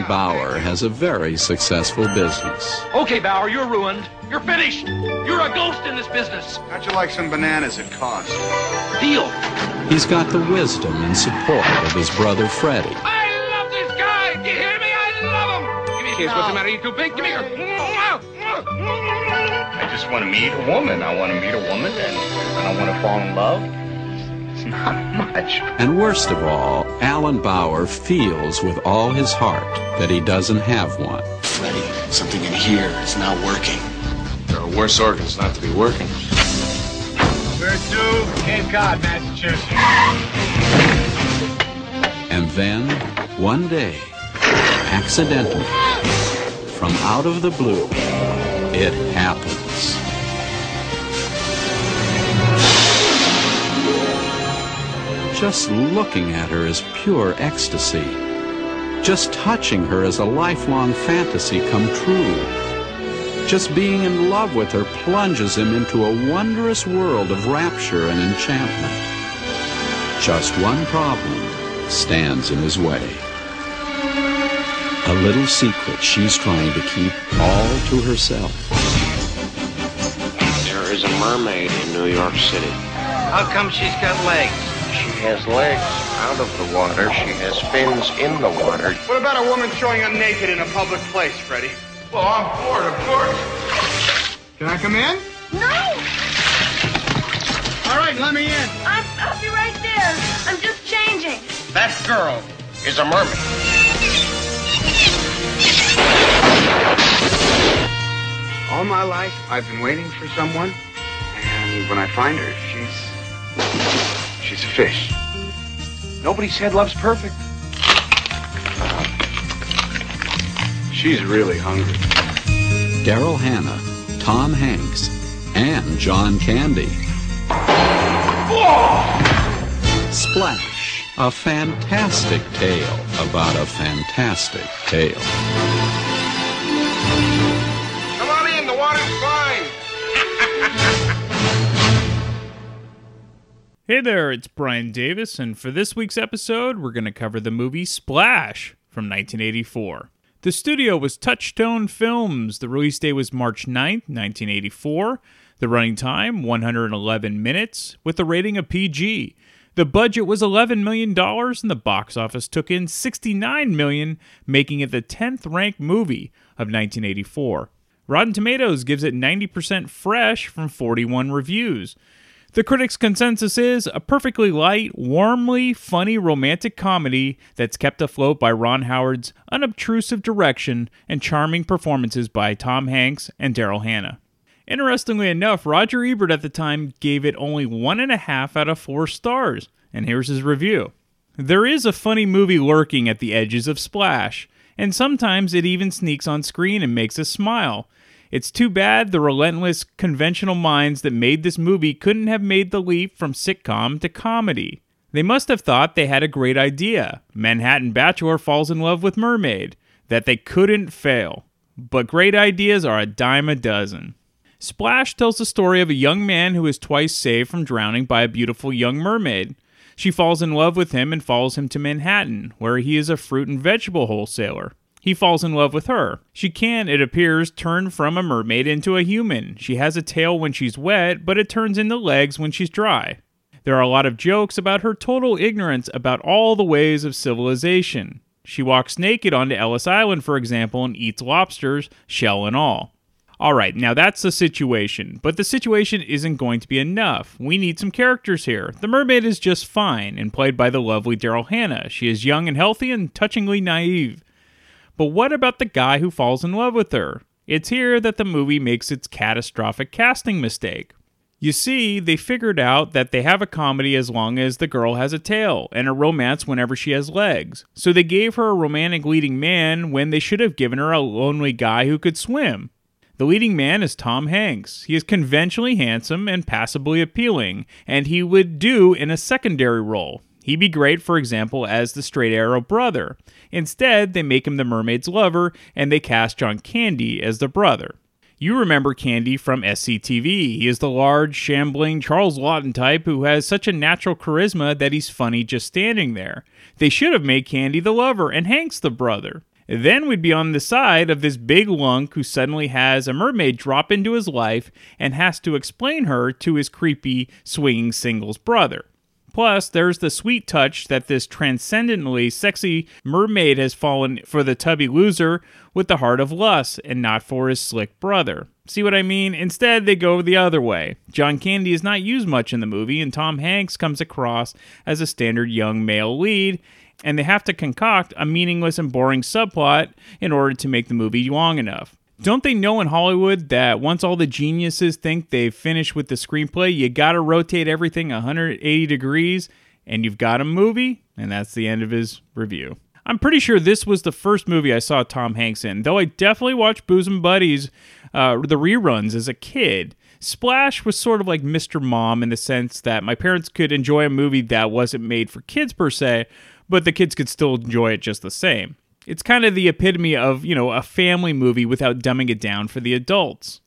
Bauer. Bauer has a very successful business. Okay, Bauer, you're ruined. You're finished. You're a ghost in this business. How'd you like some bananas at cost? Deal. He's got the wisdom and support of his brother Freddie. I love this guy. Do you hear me? I love him. Give me a kiss. What's the matter? You too big? Give me a. I just want to meet a woman. I want to meet a woman and, and I want to fall in love. It's not much. And worst of all, Alan Bauer feels with all his heart that he doesn't have one. Freddie, something in here is not working. There are worse organs not to be working. Where to? Cape Cod, Massachusetts. And then, one day, accidentally, from out of the blue, it happens. Just looking at her is pure ecstasy. Just touching her is a lifelong fantasy come true. Just being in love with her plunges him into a wondrous world of rapture and enchantment. Just one problem stands in his way. A little secret she's trying to keep all to herself. There is a mermaid in New York City. How come she's got legs? She has legs out of the water. She has fins in the water. What about a woman showing up naked in a public place, Freddie? Well, I'm bored, of course. Can I come in? No! All right, let me in. I'm, I'll be right there. I'm just changing. That girl is a mermaid. All my life, I've been waiting for someone, and when I find her, she's she's a fish. Nobody said love's perfect. She's really hungry. Daryl Hannah, Tom Hanks, and John Candy. Splash, a fantastic tale about a fantastic tale. Hey there, it's Brian Davis, and for this week's episode, we're going to cover the movie Splash from 1984. The studio was Touchstone Films. The release date was March 9th, 1984. The running time, 111 minutes, with a rating of PG. The budget was $11 million, and the box office took in 69 million, making it the 10th ranked movie of 1984. Rotten Tomatoes gives it 90% fresh from 41 reviews. The critics' consensus is a perfectly light, warmly funny romantic comedy that's kept afloat by Ron Howard's unobtrusive direction and charming performances by Tom Hanks and Daryl Hannah. Interestingly enough, Roger Ebert at the time gave it only one and a half out of four stars, and here's his review. There is a funny movie lurking at the edges of Splash, and sometimes it even sneaks on screen and makes us smile. It's too bad the relentless conventional minds that made this movie couldn't have made the leap from sitcom to comedy. They must have thought they had a great idea. Manhattan Bachelor falls in love with Mermaid. That they couldn't fail. But great ideas are a dime a dozen. Splash tells the story of a young man who is twice saved from drowning by a beautiful young mermaid. She falls in love with him and follows him to Manhattan, where he is a fruit and vegetable wholesaler. He falls in love with her. She can, it appears, turn from a mermaid into a human. She has a tail when she's wet, but it turns into legs when she's dry. There are a lot of jokes about her total ignorance about all the ways of civilization. She walks naked onto Ellis Island, for example, and eats lobsters, shell and all. All right, now that's the situation, but the situation isn't going to be enough. We need some characters here. The mermaid is just fine and played by the lovely Daryl Hannah. She is young and healthy and touchingly naive. But what about the guy who falls in love with her? It's here that the movie makes its catastrophic casting mistake. You see, they figured out that they have a comedy as long as the girl has a tail, and a romance whenever she has legs. So they gave her a romantic leading man when they should have given her a lonely guy who could swim. The leading man is Tom Hanks. He is conventionally handsome and passably appealing, and he would do in a secondary role. He'd be great, for example, as the straight arrow brother. Instead, they make him the mermaid's lover, and they cast John Candy as the brother. You remember Candy from SCTV. He is the large, shambling Charles Laughton type who has such a natural charisma that he's funny just standing there. They should have made Candy the lover and Hanks the brother. Then we'd be on the side of this big lunk who suddenly has a mermaid drop into his life and has to explain her to his creepy, swinging singles brother. Plus, there's the sweet touch that this transcendently sexy mermaid has fallen for the tubby loser with the heart of lust and not for his slick brother. See what I mean? Instead, they go the other way. John Candy is not used much in the movie, and Tom Hanks comes across as a standard young male lead, and they have to concoct a meaningless and boring subplot in order to make the movie long enough. Don't they know in Hollywood that once all the geniuses think they've finished with the screenplay, you gotta rotate everything 180 degrees and you've got a movie? And that's the end of his review. I'm pretty sure this was the first movie I saw Tom Hanks in, though I definitely watched Bosom Buddies, uh, the reruns as a kid. Splash was sort of like Mr. Mom in the sense that my parents could enjoy a movie that wasn't made for kids per se, but the kids could still enjoy it just the same. It's kind of the epitome of, you know, a family movie without dumbing it down for the adults.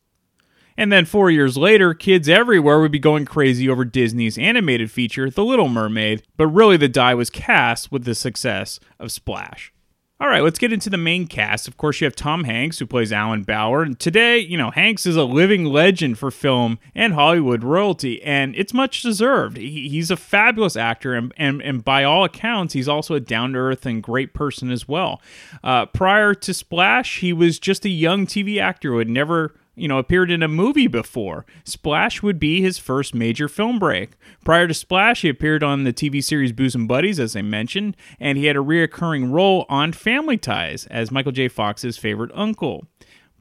And then four years later, kids everywhere would be going crazy over Disney's animated feature, The Little Mermaid, but really the die was cast with the success of Splash. All right, let's get into the main cast. Of course, you have Tom Hanks, who plays Alan Bauer. And today, you know, Hanks is a living legend for film and Hollywood royalty, and it's much deserved. he's a fabulous actor, and, and, and by all accounts, he's also a down to earth and great person as well. Uh, prior to Splash, he was just a young TV actor who had never you know, appeared in a movie before. Splash would be his first major film break. Prior to Splash, he appeared on the TV series Bosom Buddies, as I mentioned, and he had a reoccurring role on Family Ties as Michael J. Fox's favorite uncle.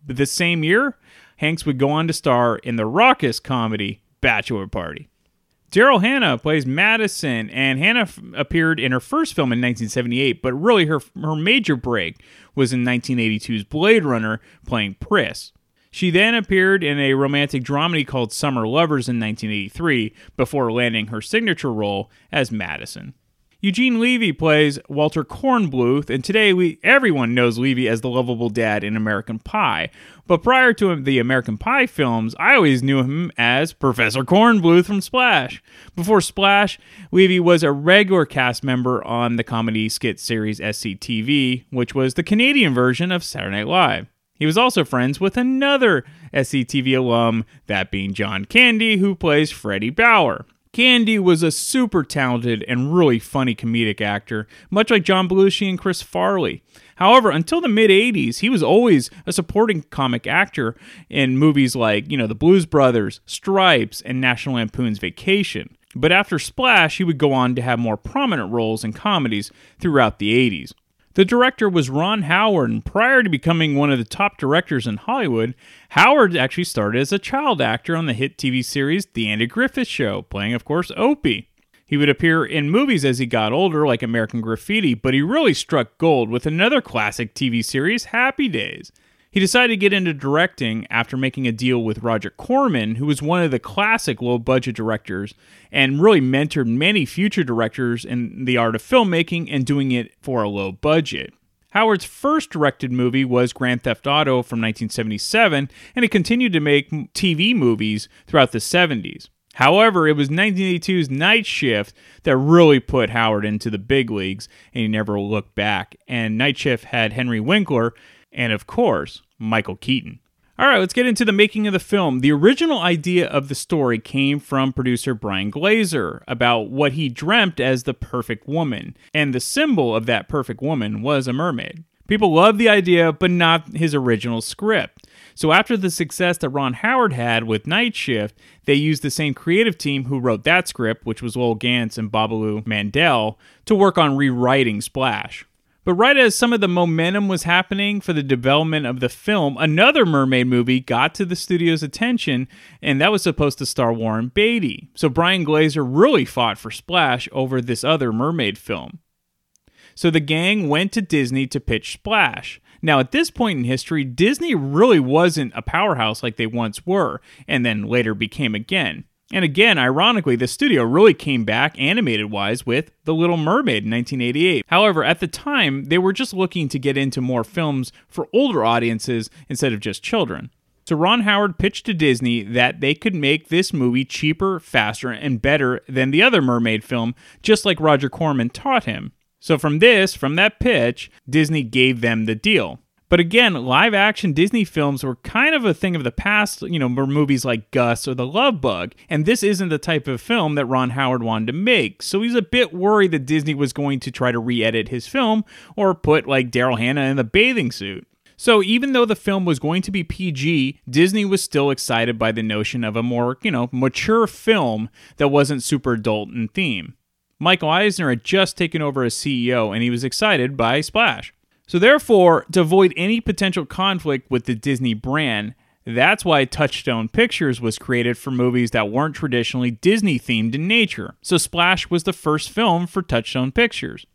But the same year, Hanks would go on to star in the raucous comedy Bachelor Party. Daryl Hannah plays Madison, and Hannah f- appeared in her first film in 1978, but really her, her major break was in 1982's Blade Runner playing Pris. She then appeared in a romantic dramedy called Summer Lovers in 1983 before landing her signature role as Madison. Eugene Levy plays Walter Kornbluth, and today we everyone knows Levy as the lovable dad in American Pie. But prior to the American Pie films, I always knew him as Professor Kornbluth from Splash. Before Splash, Levy was a regular cast member on the comedy skit series SCTV, which was the Canadian version of Saturday Night Live. He was also friends with another SCTV alum, that being John Candy, who plays Freddie Bauer. Candy was a super talented and really funny comedic actor, much like John Belushi and Chris Farley. However, until the mid 80s, he was always a supporting comic actor in movies like, you know, The Blues Brothers, Stripes, and National Lampoon's Vacation. But after Splash, he would go on to have more prominent roles in comedies throughout the 80s. The director was Ron Howard, and prior to becoming one of the top directors in Hollywood, Howard actually started as a child actor on the hit TV series The Andy Griffith Show, playing, of course, Opie. He would appear in movies as he got older, like American Graffiti, but he really struck gold with another classic TV series, Happy Days. He decided to get into directing after making a deal with Roger Corman, who was one of the classic low budget directors and really mentored many future directors in the art of filmmaking and doing it for a low budget. Howard's first directed movie was Grand Theft Auto from 1977, and he continued to make TV movies throughout the 70s. However, it was 1982's Night Shift that really put Howard into the big leagues, and he never looked back. And Night Shift had Henry Winkler, and of course, Michael Keaton. All right, let's get into the making of the film. The original idea of the story came from producer Brian Grazer about what he dreamt as the perfect woman, and the symbol of that perfect woman was a mermaid. People loved the idea, but not his original script. So, after the success that Ron Howard had with Night Shift, they used the same creative team who wrote that script, which was Lowell Ganz and Babaloo Mandel, to work on rewriting Splash. But right as some of the momentum was happening for the development of the film, another mermaid movie got to the studio's attention, and that was supposed to star Warren Beatty. So Brian Grazer really fought for Splash over this other mermaid film. So the gang went to Disney to pitch Splash. Now, at this point in history, Disney really wasn't a powerhouse like they once were, and then later became again. And again, ironically, the studio really came back animated wise with The Little Mermaid in 1988. However, at the time, they were just looking to get into more films for older audiences instead of just children. So Ron Howard pitched to Disney that they could make this movie cheaper, faster, and better than the other mermaid film, just like Roger Corman taught him. So from this, from that pitch, Disney gave them the deal. But again, live action Disney films were kind of a thing of the past, you know, movies like Gus or The Love Bug. And this isn't the type of film that Ron Howard wanted to make. So he's a bit worried that Disney was going to try to re edit his film or put like Daryl Hannah in the bathing suit. So even though the film was going to be PG, Disney was still excited by the notion of a more, you know, mature film that wasn't super adult in theme. Michael Eisner had just taken over as CEO and he was excited by Splash. So therefore, to avoid any potential conflict with the Disney brand, that's why Touchstone Pictures was created for movies that weren't traditionally Disney themed in nature. So Splash was the first film for Touchstone Pictures.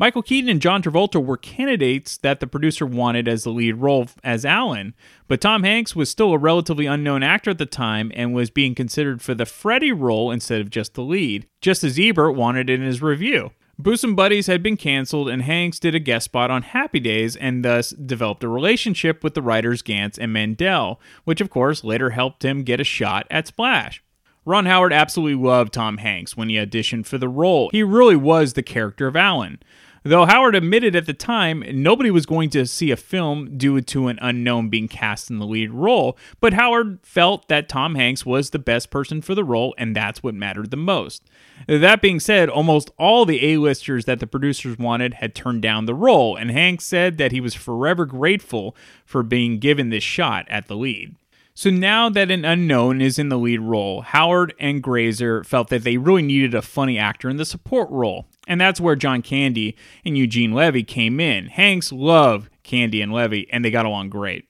Michael Keaton and John Travolta were candidates that the producer wanted as the lead role as Alan, but Tom Hanks was still a relatively unknown actor at the time and was being considered for the Freddy role instead of just the lead, just as Ebert wanted in his review. Bosom Buddies had been canceled, and Hanks did a guest spot on Happy Days and thus developed a relationship with the writers Ganz and Mandel, which of course later helped him get a shot at Splash. Ron Howard absolutely loved Tom Hanks when he auditioned for the role. He really was the character of Alan. Though Howard admitted at the time nobody was going to see a film due to an unknown being cast in the lead role, but Howard felt that Tom Hanks was the best person for the role and that's what mattered the most. That being said, almost all the A-listers that the producers wanted had turned down the role, and Hanks said that he was forever grateful for being given this shot at the lead. So now that an unknown is in the lead role, Howard and Grazer felt that they really needed a funny actor in the support role. And that's where John Candy and Eugene Levy came in. Hanks loved Candy and Levy, and they got along great.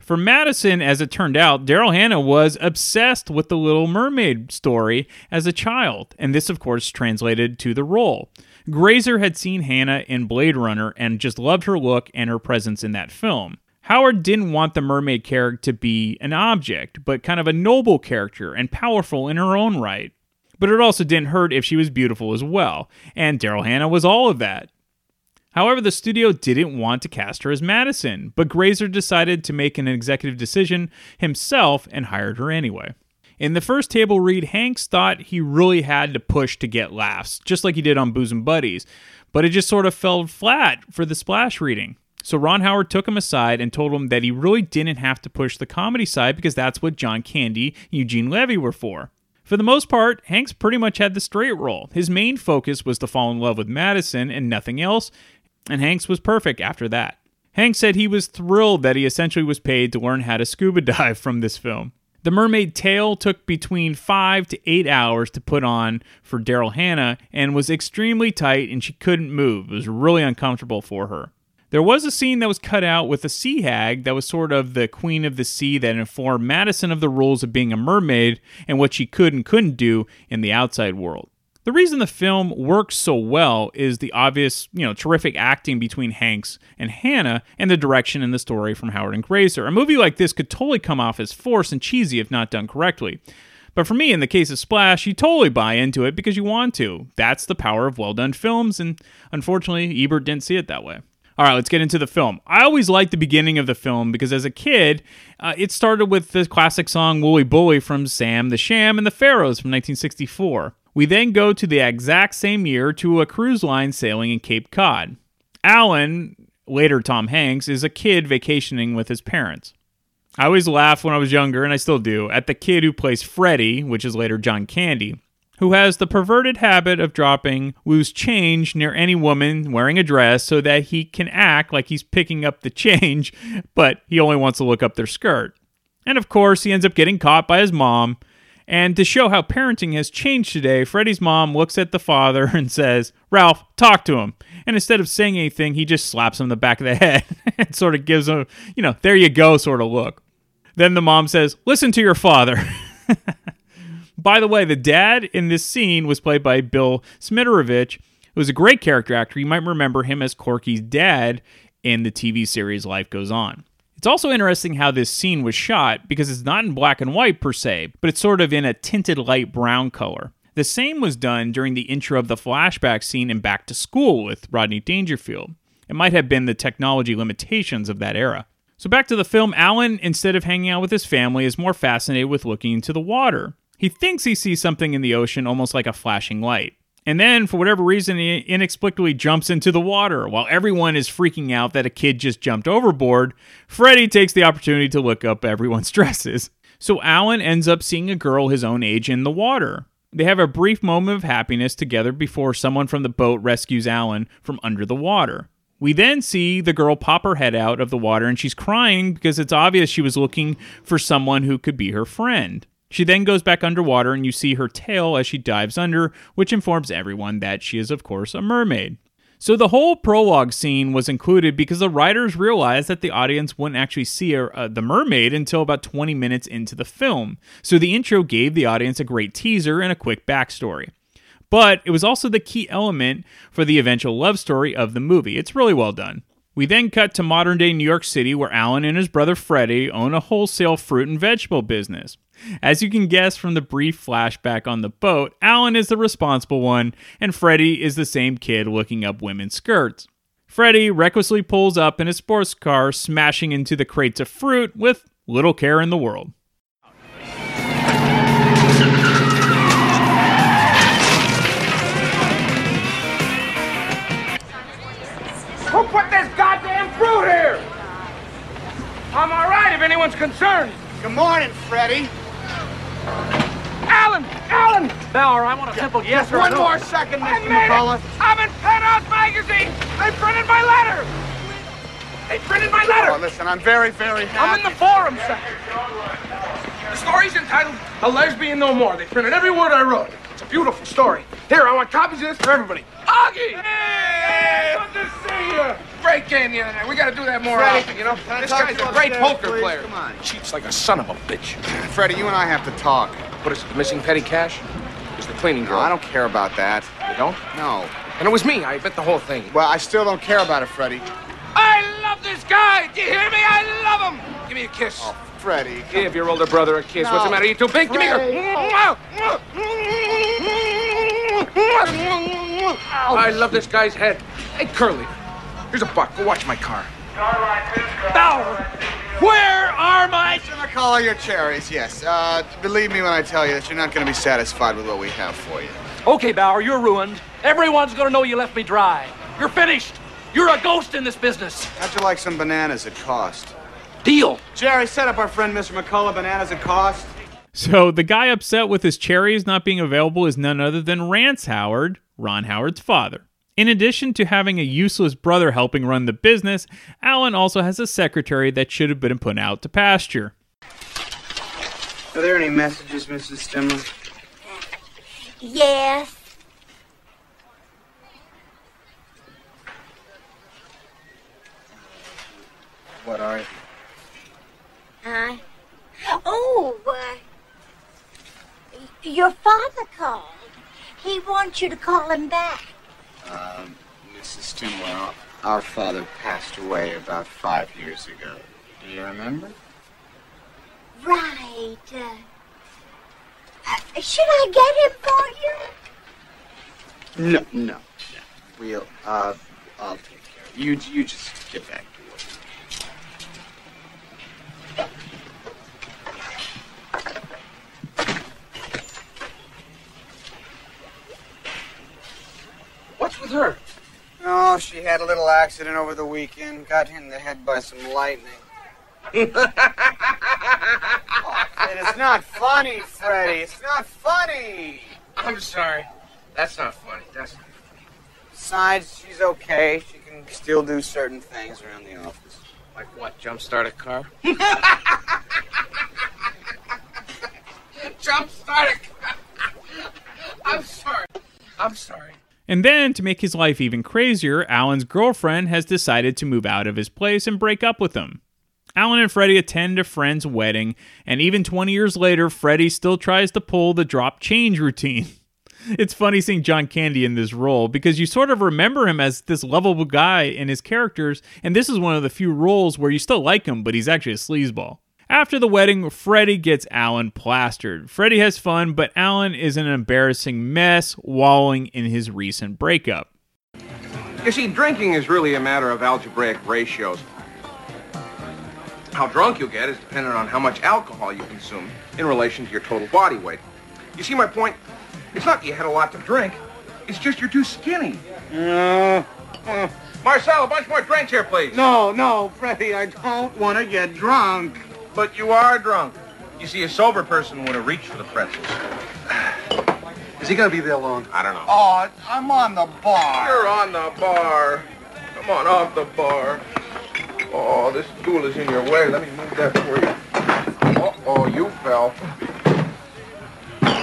For Madison, as it turned out, Daryl Hannah was obsessed with the Little Mermaid story as a child, and this, of course, translated to the role. Grazer had seen Hannah in Blade Runner and just loved her look and her presence in that film. Howard didn't want the mermaid character to be an object, but kind of a noble character and powerful in her own right but it also didn't hurt if she was beautiful as well, and Daryl Hannah was all of that. However, the studio didn't want to cast her as Madison, but Grazer decided to make an executive decision himself and hired her anyway. In the first table read, Hanks thought he really had to push to get laughs, just like he did on Bosom Buddies, but it just sort of fell flat for the splash reading. So Ron Howard took him aside and told him that he really didn't have to push the comedy side because that's what John Candy and Eugene Levy were for. For the most part, Hanks pretty much had the straight role. His main focus was to fall in love with Madison and nothing else, and Hanks was perfect after that. Hanks said he was thrilled that he essentially was paid to learn how to scuba dive from this film. The Mermaid Tail took between five to eight hours to put on for Daryl Hannah and was extremely tight, and she couldn't move. It was really uncomfortable for her. There was a scene that was cut out with a sea hag that was sort of the queen of the sea that informed Madison of the rules of being a mermaid and what she could and couldn't do in the outside world. The reason the film works so well is the obvious, you know, terrific acting between Hanks and Hannah and the direction and the story from Howard and Grazer. A movie like this could totally come off as forced and cheesy if not done correctly. But for me, in the case of Splash, you totally buy into it because you want to. That's the power of well done films, and unfortunately, Ebert didn't see it that way. All right, let's get into the film. I always liked the beginning of the film because as a kid, uh, it started with the classic song Wooly Bully from Sam the Sham and the Pharaohs from 1964. We then go to the exact same year to a cruise line sailing in Cape Cod. Alan, later Tom Hanks, is a kid vacationing with his parents. I always laughed when I was younger, and I still do, at the kid who plays Freddy, which is later John Candy who has the perverted habit of dropping loose change near any woman wearing a dress so that he can act like he's picking up the change, but he only wants to look up their skirt. And of course, he ends up getting caught by his mom. And to show how parenting has changed today, Freddy's mom looks at the father and says, Ralph, talk to him. And instead of saying anything, he just slaps him in the back of the head and sort of gives him, you know, there you go sort of look. Then the mom says, Listen to your father. By the way, the dad in this scene was played by Bill Smitrovich, who was a great character actor. You might remember him as Corky's dad in the TV series Life Goes On. It's also interesting how this scene was shot because it's not in black and white per se, but it's sort of in a tinted light brown color. The same was done during the intro of the flashback scene in Back to School with Rodney Dangerfield. It might have been the technology limitations of that era. So back to the film, Alan, instead of hanging out with his family, is more fascinated with looking into the water. He thinks he sees something in the ocean almost like a flashing light. And then, for whatever reason, he inexplicably jumps into the water. While everyone is freaking out that a kid just jumped overboard, Freddy takes the opportunity to look up everyone's dresses. So Alan ends up seeing a girl his own age in the water. They have a brief moment of happiness together before someone from the boat rescues Alan from under the water. We then see the girl pop her head out of the water and she's crying because it's obvious she was looking for someone who could be her friend. She then goes back underwater and you see her tail as she dives under, which informs everyone that she is, of course, a mermaid. So the whole prologue scene was included because the writers realized that the audience wouldn't actually see her, uh, the mermaid until about 20 minutes into the film. So the intro gave the audience a great teaser and a quick backstory but it was also the key element for the eventual love story of the movie. It's really well done. We then cut to modern day New York City, where Alan and his brother Freddie own a wholesale fruit and vegetable business. As you can guess from the brief flashback on the boat, Alan is the responsible one, and Freddy is the same kid looking up women's skirts. Freddy recklessly pulls up in his sports car, smashing into the crates of fruit with little care in the world. Who put this goddamn fruit here? I'm all right if anyone's concerned. Good morning, Freddy. Alan! Alan! Bauer, I want a simple yes or no. One more second, Mr. McCullough. I'm in Penthouse Magazine! They printed my letter! They printed my letter! Oh, listen, I'm very, very happy. I'm in the forum section. The story's entitled A Lesbian No More. They printed every word I wrote. It's a beautiful story. Here, I want copies of this for everybody. Augie! Hey! Good to see you! Great game the other night. We gotta do that more Freddie, often, you know? This guy's a great upstairs, poker please? player. Come on. Cheats like a son of a bitch. Freddy, you and I have to talk. What is it, the missing petty cash? Is the cleaning No, girl? I don't care about that. You don't? No. And it was me. I bet the whole thing. Well, I still don't care about it, Freddy. I love this guy! Do you hear me? I love him! Give me a kiss. Oh, Freddy. Give your older brother a kiss. No. What's the matter? You too big? Give me a... Ow. I love this guy's head. Hey, Curly, here's a buck. Go watch my car. Bauer, where are my... Mr. McCullough, your cherries, yes. Uh, believe me when I tell you that you're not going to be satisfied with what we have for you. Okay, Bauer, you're ruined. Everyone's gonna know you left me dry. You're finished. You're a ghost in this business. How'd you like some bananas at cost? Deal. Jerry, set up our friend Mr. McCullough bananas at cost. So the guy upset with his cherries not being available is none other than Rance Howard, Ron Howard's father. In addition to having a useless brother helping run the business, Alan also has a secretary that should have been put out to pasture. Are there any messages, Mrs. Stimler? Yes. What are you? Huh? Oh, uh, your father called. He wants you to call him back. Um, Mrs. Stimler, our father passed away about five years ago. Do you remember? Right. Uh, uh, should I get him for you? No, no, no. We'll, uh, I'll take care of you. You just get back. What's with her? Oh, she had a little accident over the weekend. Got hit in the head by some lightning. oh, Fred, it's not funny, Freddy. It's not funny. I'm sorry. That's not funny. That's not funny. Besides, she's okay. She can still do certain things around the office. Like what? Jumpstart a car? Jumpstart a car. I'm sorry. I'm sorry. And then, to make his life even crazier, Alan's girlfriend has decided to move out of his place and break up with him. Alan and Freddie attend a friend's wedding, and even 20 years later, Freddie still tries to pull the drop change routine. it's funny seeing John Candy in this role because you sort of remember him as this lovable guy in his characters, and this is one of the few roles where you still like him, but he's actually a sleazeball. After the wedding, Freddie gets Alan plastered. Freddie has fun, but Alan is an embarrassing mess, wallowing in his recent breakup. You see, drinking is really a matter of algebraic ratios. How drunk you'll get is dependent on how much alcohol you consume in relation to your total body weight. You see my point? It's not that you had a lot to drink. It's just you're too skinny. No. Uh, Marcel, a bunch more drinks here, please. No, no, Freddie, I don't want to get drunk. But you are drunk. You see, a sober person would have reached for the pretzels. Is he going to be there long? I don't know. Oh, I'm on the bar. You're on the bar. Come on off the bar. Oh, this stool is in your way. Let me move that for you. Uh-oh, you fell.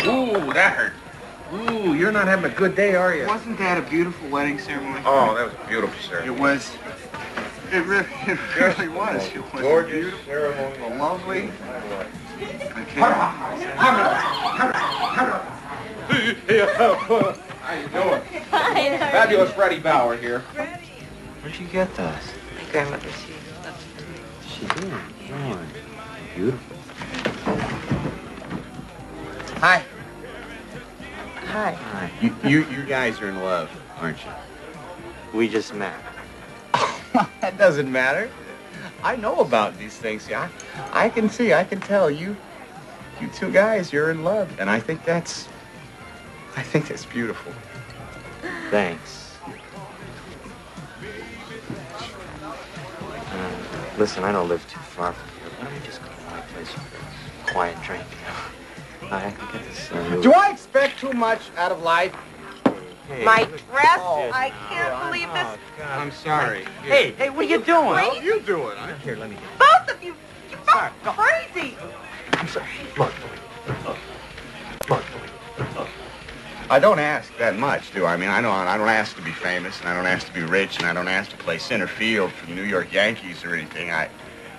Ooh, that hurt. Ooh, you're not having a good day, are you? Wasn't that a beautiful wedding ceremony? Oh, that was beautiful, sir. It was. It really, it really was. It was Gorgeous beautiful, ceremony. lovely. Okay. How are you doing? Fabulous Freddie Bauer here. Where'd you get those? My grandmother, she She did. Oh, beautiful. Hi. Hi. Hi. You, you, you guys are in love, aren't you? We just met. that doesn't matter. I know about these things. Yeah, I, I can see, I can tell you, you two guys, you're in love, and I think that's, I think that's beautiful. Thanks. Uh, listen, I don't live too far from here. Why don't we just go to my place for a quiet drink? I can get this. Do I expect too much out of life? Hey, My dress? Oh, I can't believe this. oh, God. I'm sorry. Hey, hey, what are you doing? Crazy. you doing? I do it. I Here, let me. get Both of you, you're both crazy. I'm sorry. Look, look, look. I don't ask that much, do I? I mean, I don't. I don't ask to be famous, and I don't ask to be rich, and I don't ask to play center field for the New York Yankees or anything. I,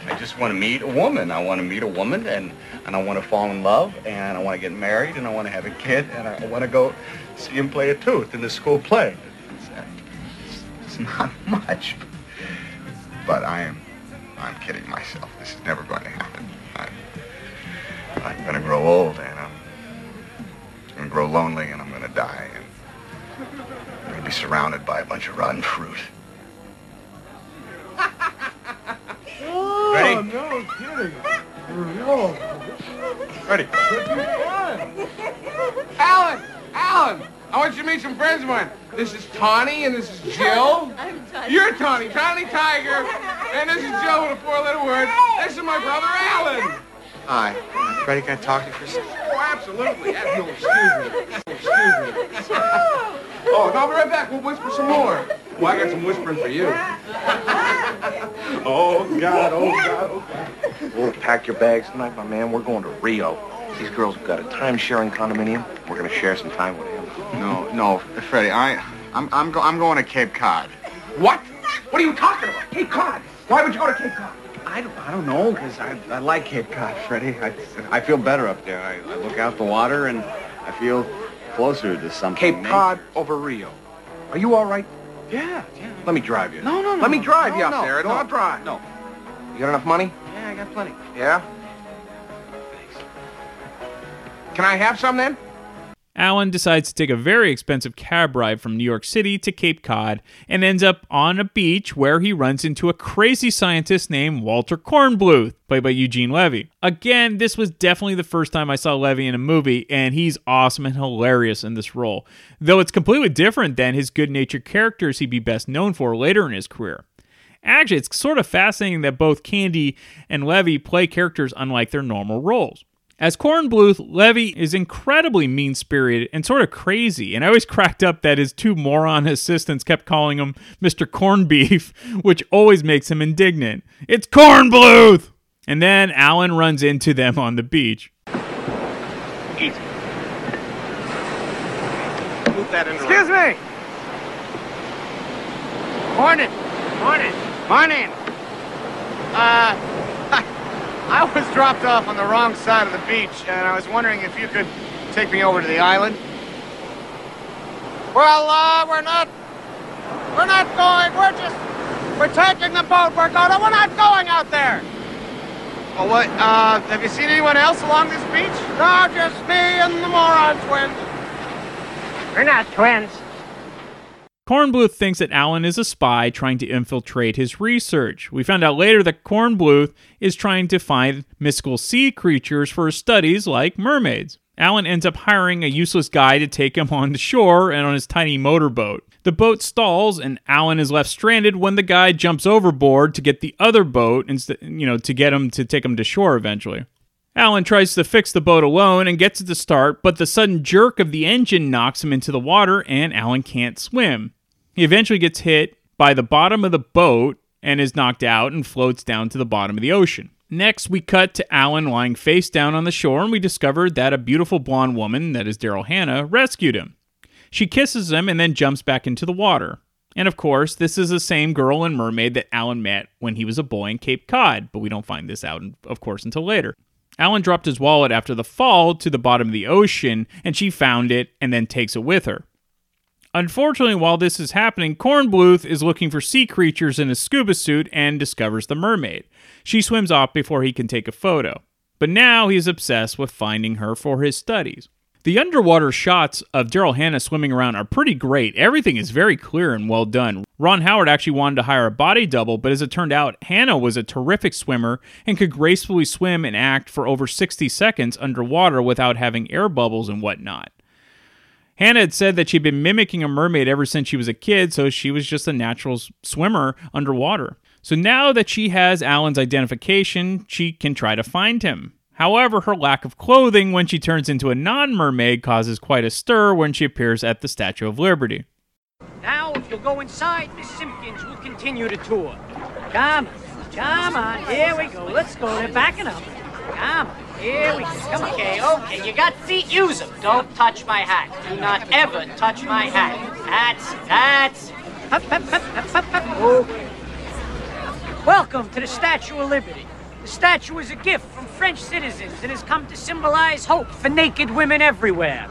I just want to meet a woman. I want to meet a woman, and and I want to fall in love, and I want to get married, and I want to have a kid, and I want to go see him play a tooth in the school play. It's, it's, not much, but I am. I'm kidding myself. This is never going to happen. I'm, I'm going to grow old, and I'm going to grow lonely and I'm going to die. And I'm going to be surrounded by a bunch of rotten fruit. Ready? Oh, no kidding. Ready? Alan! Alan! I want you to meet some friends of mine. This is Tawny and this is Jill. I'm Tawny. You're Tawny, Tawny Tiger. And this is Jill with a four-letter word. This is my brother Alan. Hi. Freddie, can I talk to you for a second? Oh, absolutely. Ab- no, excuse me. Excuse me. Oh, no, I'll be right back. We'll whisper some more. Well, I got some whispering for you. Oh, God. Oh, God. Oh, God. We'll pack your bags tonight, my man. We're going to Rio. These girls have got a time-sharing condominium. We're going to share some time with him. No, no, Freddie, I, I'm, I'm, go, I'm going to Cape Cod. What? What are you talking about? Cape Cod. Why would you go to Cape Cod? I don't, I don't know, because I, I like Cape Cod, Freddie. I, I feel better up there. I, I look out the water, and I feel closer to something. Cape. Cod over Rio. Are you all right? Yeah, yeah. Let me drive you. No, no, no. Let me drive no, you up no, there, and no, I'll drive. No. You got enough money? Yeah, I got plenty. Yeah? Thanks. Can I have some then? Alan decides to take a very expensive cab ride from New York City to Cape Cod and ends up on a beach where he runs into a crazy scientist named Walter Kornbluth, played by Eugene Levy. Again, this was definitely the first time I saw Levy in a movie, and he's awesome and hilarious in this role, though it's completely different than his good natured characters he'd be best known for later in his career. Actually, it's sort of fascinating that both Candy and Levy play characters unlike their normal roles. As Kornbluth, Levy is incredibly mean spirited and sort of crazy, and I always cracked up that his two moron assistants kept calling him Mr. Cornbeef, which always makes him indignant. It's Kornbluth! And then Alan runs into them on the beach. Easy. Move that in Excuse me. Morning. Morning. Morning. Uh, I was dropped off on the wrong side of the beach, and I was wondering if you could take me over to the island. Well, uh, we're not. We're not going. We're just. We're taking the boat. We're going. We're not going out there. Well, what, uh, have you seen anyone else along this beach? No, just me and the moron twins. We're not twins. Kornbluth thinks that Alan is a spy trying to infiltrate his research. We found out later that Kornbluth is trying to find mystical sea creatures for his studies, like mermaids. Alan ends up hiring a useless guy to take him on the shore and on his tiny motorboat. The boat stalls and Alan is left stranded when the guy jumps overboard to get the other boat instead, you know, to get him to take him to shore eventually. Alan tries to fix the boat alone and gets it to start, but the sudden jerk of the engine knocks him into the water and Alan can't swim. He eventually gets hit by the bottom of the boat and is knocked out and floats down to the bottom of the ocean. Next, we cut to Alan lying face down on the shore, and we discover that a beautiful blonde woman, that is Daryl Hannah, rescued him. She kisses him and then jumps back into the water. And of course, this is the same girl and mermaid that Alan met when he was a boy in Cape Cod, but we don't find this out, of course, until later. Alan dropped his wallet after the fall to the bottom of the ocean, and she found it and then takes it with her. Unfortunately, while this is happening, Kornbluth is looking for sea creatures in a scuba suit and discovers the mermaid. She swims off before he can take a photo. But now he's obsessed with finding her for his studies. The underwater shots of Daryl Hannah swimming around are pretty great. Everything is very clear and well done. Ron Howard actually wanted to hire a body double, but as it turned out, Hannah was a terrific swimmer and could gracefully swim and act for over 60 seconds underwater without having air bubbles and whatnot. Hannah had said that she'd been mimicking a mermaid ever since she was a kid, so she was just a natural swimmer underwater. So now that she has Alan's identification, she can try to find him. However, her lack of clothing when she turns into a non mermaid causes quite a stir when she appears at the Statue of Liberty. Now, if you'll go inside, Miss Simpkins will continue the tour. Come come on, here we go. Let's go. They're backing up. Come. Here we go. Okay, okay. You got feet, use them. Don't touch my hat. Do not ever touch my hat. That's, that's. Hup, hup, hup. Welcome to the Statue of Liberty. The statue is a gift from French citizens and has come to symbolize hope for naked women everywhere.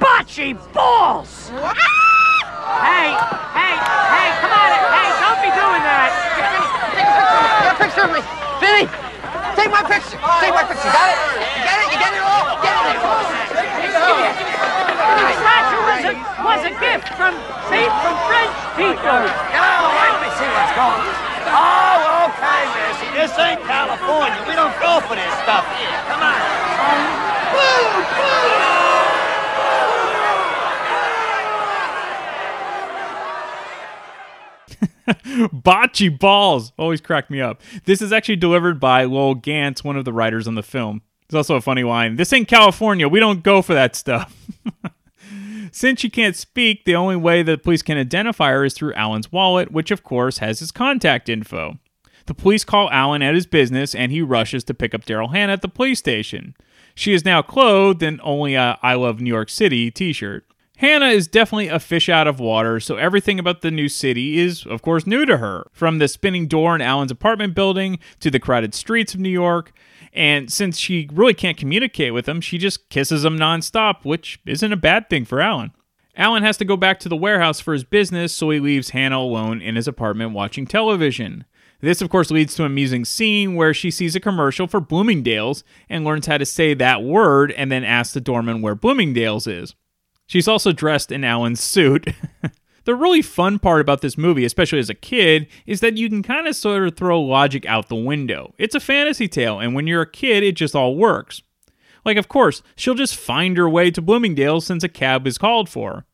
Bocce balls! Hey, hey, hey, come on, hey, don't be doing that. Take a picture of me. Vinny, take my picture. Take my picture. Got it? You get it? You get it all? Get it? The statue was a, was a gift from, see, from French people. Oh, let me see what's going on. Oh, okay, Missy. This ain't California. We don't go for this stuff here. Come on. Um, woo, Bocce balls always crack me up. This is actually delivered by Lowell Ganz, one of the writers on the film. It's also a funny line. This ain't California. We don't go for that stuff. Since she can't speak, the only way the police can identify her is through Alan's wallet, which of course has his contact info. The police call Alan at his business and he rushes to pick up Daryl Hannah at the police station. She is now clothed in only a I Love New York City t shirt. Hannah is definitely a fish out of water, so everything about the new city is, of course, new to her. From the spinning door in Alan's apartment building to the crowded streets of New York. And since she really can't communicate with him, she just kisses him nonstop, which isn't a bad thing for Alan. Alan has to go back to the warehouse for his business, so he leaves Hannah alone in his apartment watching television. This, of course, leads to an amusing scene where she sees a commercial for Bloomingdale's and learns how to say that word and then asks the doorman where Bloomingdale's is. She's also dressed in Alan's suit. the really fun part about this movie, especially as a kid, is that you can kind of sort of throw logic out the window. It's a fantasy tale, and when you're a kid, it just all works. Like, of course, she'll just find her way to Bloomingdale's since a cab is called for.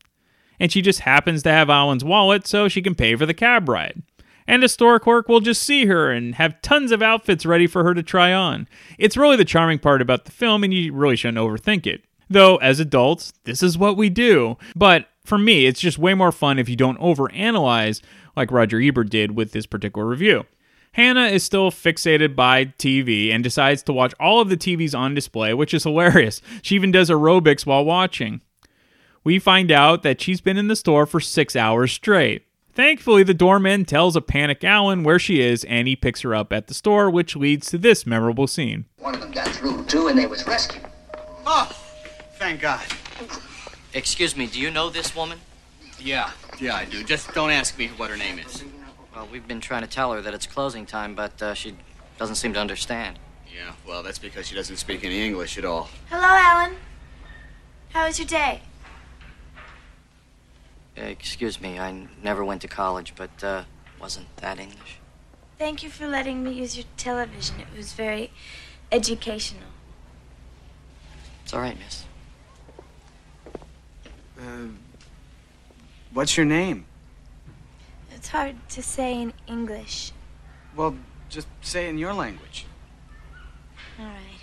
And she just happens to have Alan's wallet so she can pay for the cab ride. And a store clerk will just see her and have tons of outfits ready for her to try on. It's really the charming part about the film, and you really shouldn't overthink it. Though, as adults, this is what we do. But for me, it's just way more fun if you don't overanalyze like Roger Ebert did with this particular review. Hannah is still fixated by TV and decides to watch all of the TVs on display, which is hilarious. She even does aerobics while watching. We find out that she's been in the store for six hours straight. Thankfully, the doorman tells a panic Alan where she is and he picks her up at the store, which leads to this memorable scene. One of them got through too, and they was rescued. Oh, thank God. Excuse me, do you know this woman? Yeah, yeah, I do. Just don't ask me what her name is. Well, we've been trying to tell her that it's closing time, but uh, she doesn't seem to understand. Yeah, well, that's because she doesn't speak any English at all. Hello, Alan. How was your day? Uh, excuse me, I n- never went to college, but uh, wasn't that English. Thank you for letting me use your television. It was very educational. It's all right, miss. Uh, what's your name? It's hard to say in English. Well, just say in your language. All right.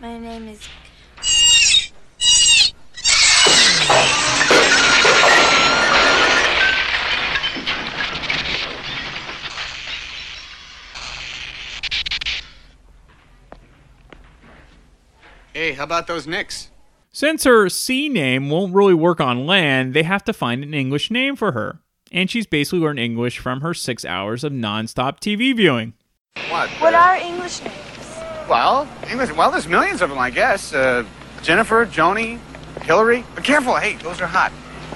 My name is. Hey, how about those Knicks? Since her sea name won't really work on land, they have to find an English name for her. And she's basically learned English from her six hours of nonstop TV viewing. What? What are English names? Well, English. Well, there's millions of them, I guess. Uh, Jennifer, Joni, Hillary. But careful, hey, those are hot.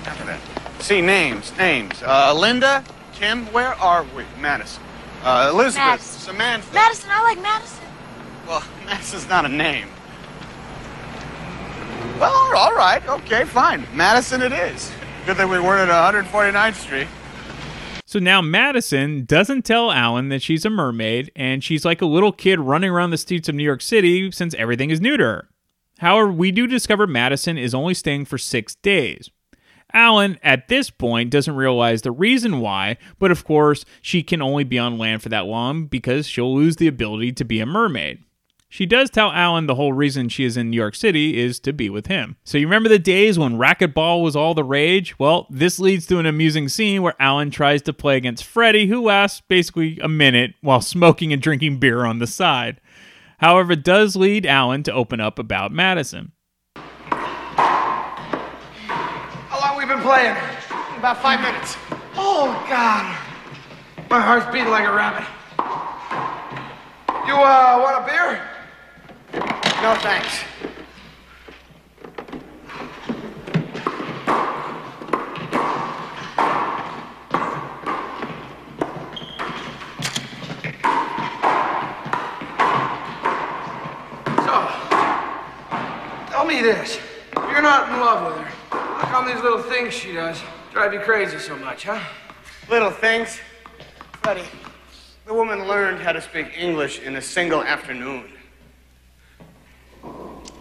After that. See names, names. Uh, Linda, Kim. Where are we? Madison. Uh, Elizabeth, Madison. Samantha. Madison, I like Madison. Well, Madison's not a name. Well, all right, okay, fine. Madison it is. Good thing we weren't at 149th Street. So now Madison doesn't tell Alan that she's a mermaid, and she's like a little kid running around the streets of New York City since everything is new to her. However, we do discover Madison is only staying for six days. Alan, at this point, doesn't realize the reason why, but of course, she can only be on land for that long because she'll lose the ability to be a mermaid. She does tell Alan the whole reason she is in New York City is to be with him. So you remember the days when racquetball was all the rage? Well, this leads to an amusing scene where Alan tries to play against Freddie, who lasts basically a minute while smoking and drinking beer on the side. However, it does lead Alan to open up about Madison. How long we been playing? About five minutes. Oh, God. My heart's beating like a rabbit. You, uh, want a beer? No, thanks. So, tell me this. You're not in love with her. How come these little things she does drive you crazy so much, huh? Little things. Freddie, the woman learned how to speak English in a single afternoon.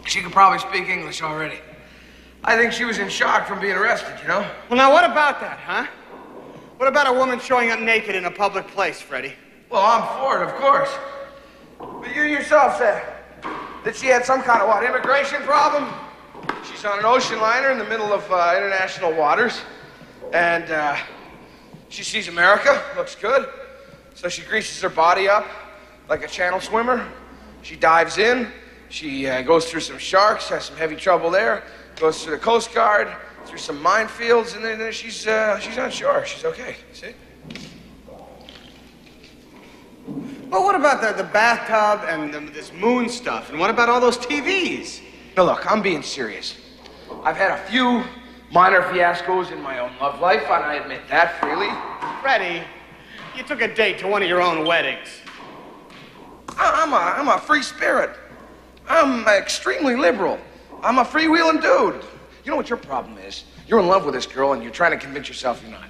She could probably speak English already. I think she was in shock from being arrested, you know? Well, now, what about that, huh? What about a woman showing up naked in a public place, Freddie? Well, I'm for it, of course. But you yourself said that she had some kind of what, immigration problem? She's on an ocean liner in the middle of uh, international waters, and uh, she sees America, looks good, so she greases her body up like a channel swimmer. She dives in, she uh, goes through some sharks, has some heavy trouble there, goes through the Coast Guard, through some minefields, and then, then she's uh, she's on shore. She's okay. See? Well, what about the, the bathtub and the, this moon stuff? And what about all those TVs? Now, look, I'm being serious. I've had a few minor fiascos in my own love life, and I admit that freely. Freddie, you took a date to one of your own weddings. I- I'm a, I'm a free spirit. I'm extremely liberal. I'm a freewheeling dude. You know what your problem is? You're in love with this girl, and you're trying to convince yourself you're not.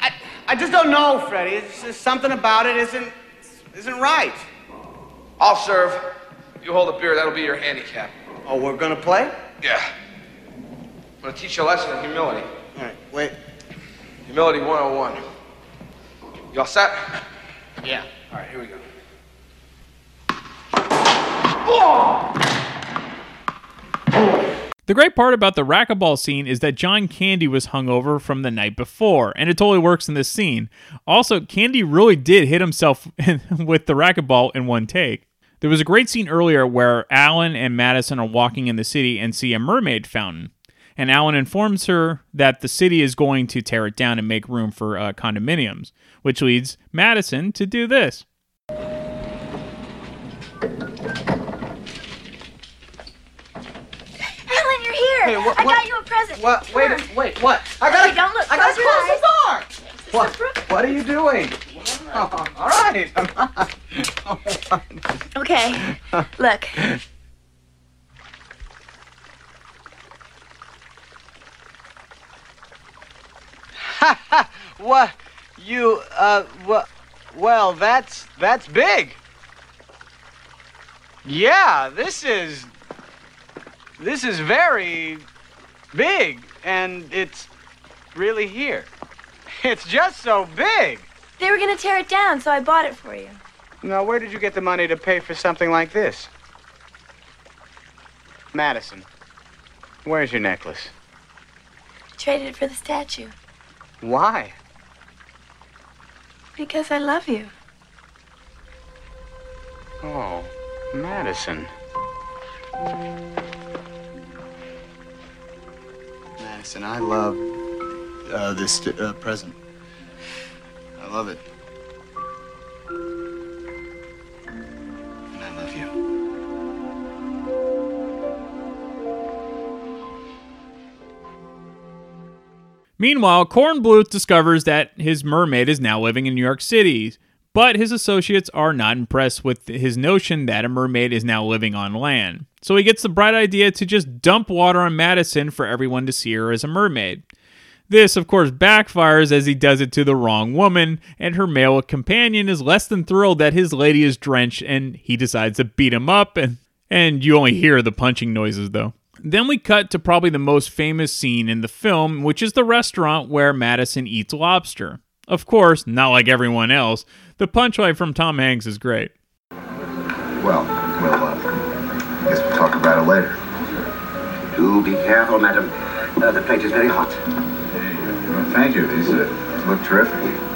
I I just don't know, Freddie. It's just something about it isn't isn't right. I'll serve. You hold a beer, that'll be your handicap. Oh, we're gonna play? Yeah. I'm gonna teach you a lesson in humility. All right, wait. Humility 101. You all set? Yeah. All right, here we go. The great part about the racquetball scene is that John Candy was hungover from the night before, and it totally works in this scene. Also, Candy really did hit himself with the racquetball in one take. There was a great scene earlier where Alan and Madison are walking in the city and see a mermaid fountain. And Alan informs her that the city is going to tear it down and make room for uh, condominiums, which leads Madison to do this. Alan, you're here. Hey, what? I what? got you a present. What? Wait, wait, what? I gotta. Hey, don't look. I Close your close the door. What? What are you doing? Oh, all right. Okay. Look. what? You? Uh? What? Well, that's that's big. Yeah, this is. This is very big, and it's really here. It's just so big. They were gonna tear it down, so I bought it for you. Now, where did you get the money to pay for something like this? Madison, where's your necklace? Traded it for the statue. Why? Because I love you. Oh, Madison. Madison, I love uh, this uh, present. I love it. And I love you. Meanwhile, Kornbluth discovers that his mermaid is now living in New York City, but his associates are not impressed with his notion that a mermaid is now living on land. So he gets the bright idea to just dump water on Madison for everyone to see her as a mermaid. This, of course, backfires as he does it to the wrong woman, and her male companion is less than thrilled that his lady is drenched and he decides to beat him up, and, and you only hear the punching noises though. Then we cut to probably the most famous scene in the film, which is the restaurant where Madison eats lobster. Of course, not like everyone else, the punchline from Tom Hanks is great. Well, well, uh, guess we'll talk about it later. Do be careful, madam. Uh, the plate is very hot. Well, thank you. These uh, look terrific.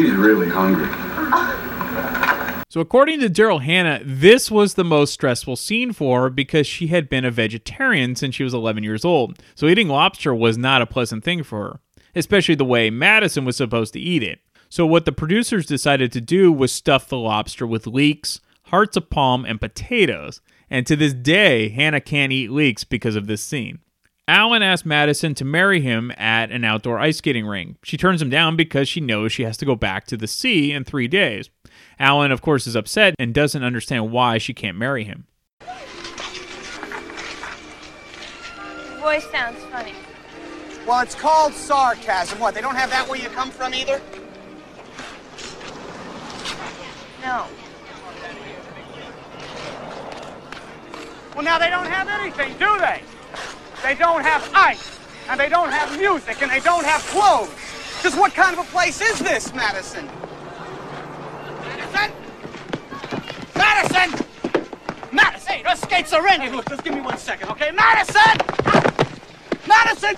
She's really hungry. So, according to Daryl Hannah, this was the most stressful scene for her because she had been a vegetarian since she was 11 years old. So, eating lobster was not a pleasant thing for her, especially the way Madison was supposed to eat it. So, what the producers decided to do was stuff the lobster with leeks, hearts of palm, and potatoes. And to this day, Hannah can't eat leeks because of this scene. Alan asks Madison to marry him at an outdoor ice skating rink. She turns him down because she knows she has to go back to the sea in three days. Alan, of course, is upset and doesn't understand why she can't marry him. Your voice sounds funny. Well, it's called sarcasm. What? They don't have that where you come from either? No. Well, now they don't have anything, do they? They don't have ice, and they don't have music, and they don't have clothes. Just what kind of a place is this, Madison? Madison! Madison! Madison! Hey, those skates are in. Hey, look, just give me one second, okay? Madison! Madison!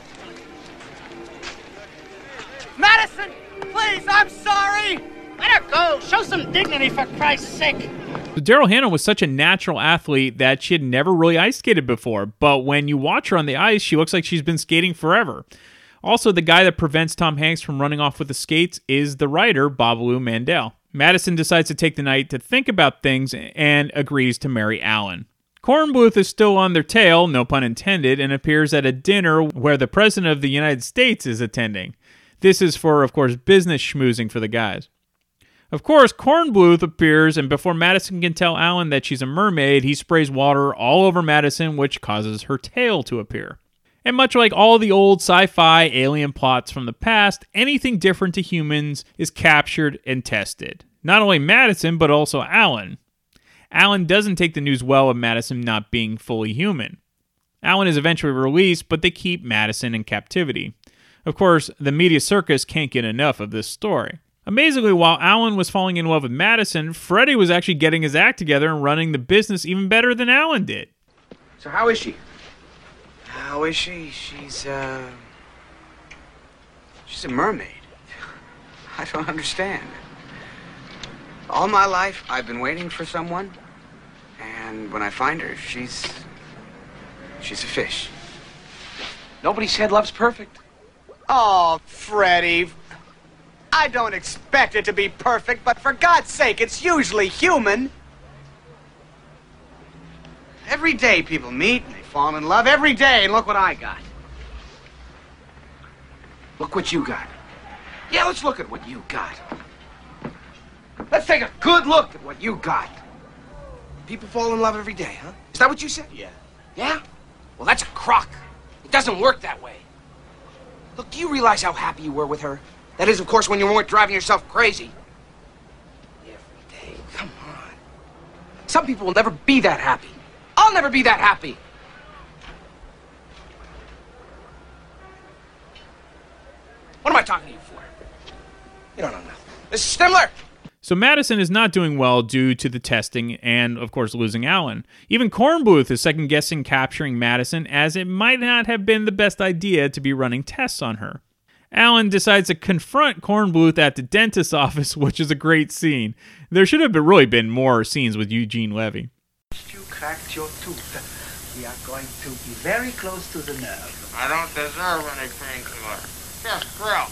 Madison! Please, I'm sorry! Let her go. Show some dignity, for Christ's sake. Daryl Hannah was such a natural athlete that she had never really ice skated before, but when you watch her on the ice, she looks like she's been skating forever. Also, the guy that prevents Tom Hanks from running off with the skates is the writer, Babaloo Mandel. Madison decides to take the night to think about things and agrees to marry Alan. Kornbluth is still on their tail, no pun intended, and appears at a dinner where the President of the United States is attending. This is for, of course, business schmoozing for the guys. Of course, Kornbluth appears, and before Madison can tell Alan that she's a mermaid, he sprays water all over Madison, which causes her tail to appear. And much like all the old sci fi alien plots from the past, anything different to humans is captured and tested. Not only Madison, but also Alan. Alan doesn't take the news well of Madison not being fully human. Alan is eventually released, but they keep Madison in captivity. Of course, the media circus can't get enough of this story. Amazingly, while Alan was falling in love with Madison, Freddie was actually getting his act together and running the business even better than Alan did. So how is she? How is she? She's, uh. She's a mermaid. I don't understand. All my life, I've been waiting for someone, and when I find her, she's. she's a fish. Nobody said love's perfect. Oh, Freddie. I don't expect it to be perfect, but for God's sake, it's usually human. Every day people meet and they fall in love. Every day, and look what I got. Look what you got. Yeah, let's look at what you got. Let's take a good look at what you got. People fall in love every day, huh? Is that what you said? Yeah. Yeah? Well, that's a crock. It doesn't work that way. Look, do you realize how happy you were with her? That is, of course, when you weren't driving yourself crazy. Every day. Come on. Some people will never be that happy. I'll never be that happy. What am I talking to you for? You don't know nothing. Mrs. Stimler! So Madison is not doing well due to the testing and, of course, losing Alan. Even Kornbluth is second guessing capturing Madison, as it might not have been the best idea to be running tests on her. Alan decides to confront Kornbluth at the dentist's office, which is a great scene. There should have been, really been more scenes with Eugene Levy. You cracked your tooth. We are going to be very close to the nerve. I don't deserve any painkiller. Just grill.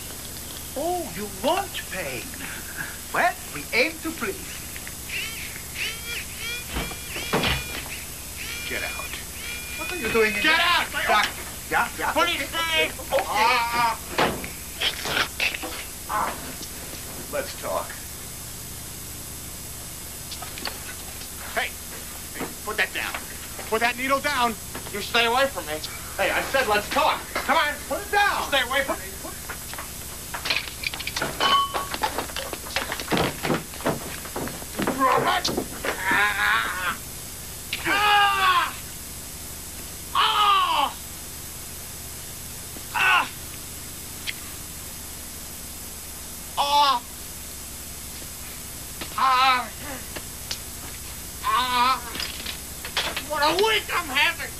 Oh, you want pain? Well, we aim to please. Get out. What are you doing in Get there? out! Doc. Yeah, yeah. What do you say? Okay. Ah, Let's talk. Hey, hey, put that down. Put that needle down. You stay away from me. Hey, I said let's talk. Come on, put it down. Stay away from me. Robert! Ah! Ah! Ah! Ah! Ah! Ah! What a week I'm having!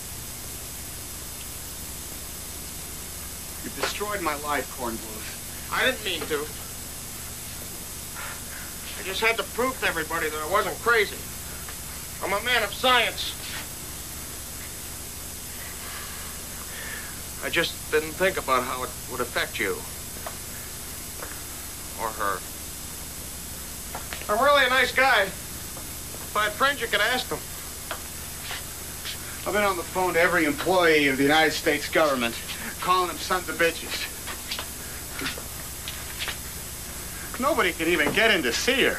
You've destroyed my life, Kornbluth. I didn't mean to. I just had to prove to everybody that I wasn't crazy. I'm a man of science. I just didn't think about how it would affect you. Or her. I'm really a nice guy. If I had friends, you could ask them. I've been on the phone to every employee of the United States government, calling them sons of bitches. Nobody can even get in to see her.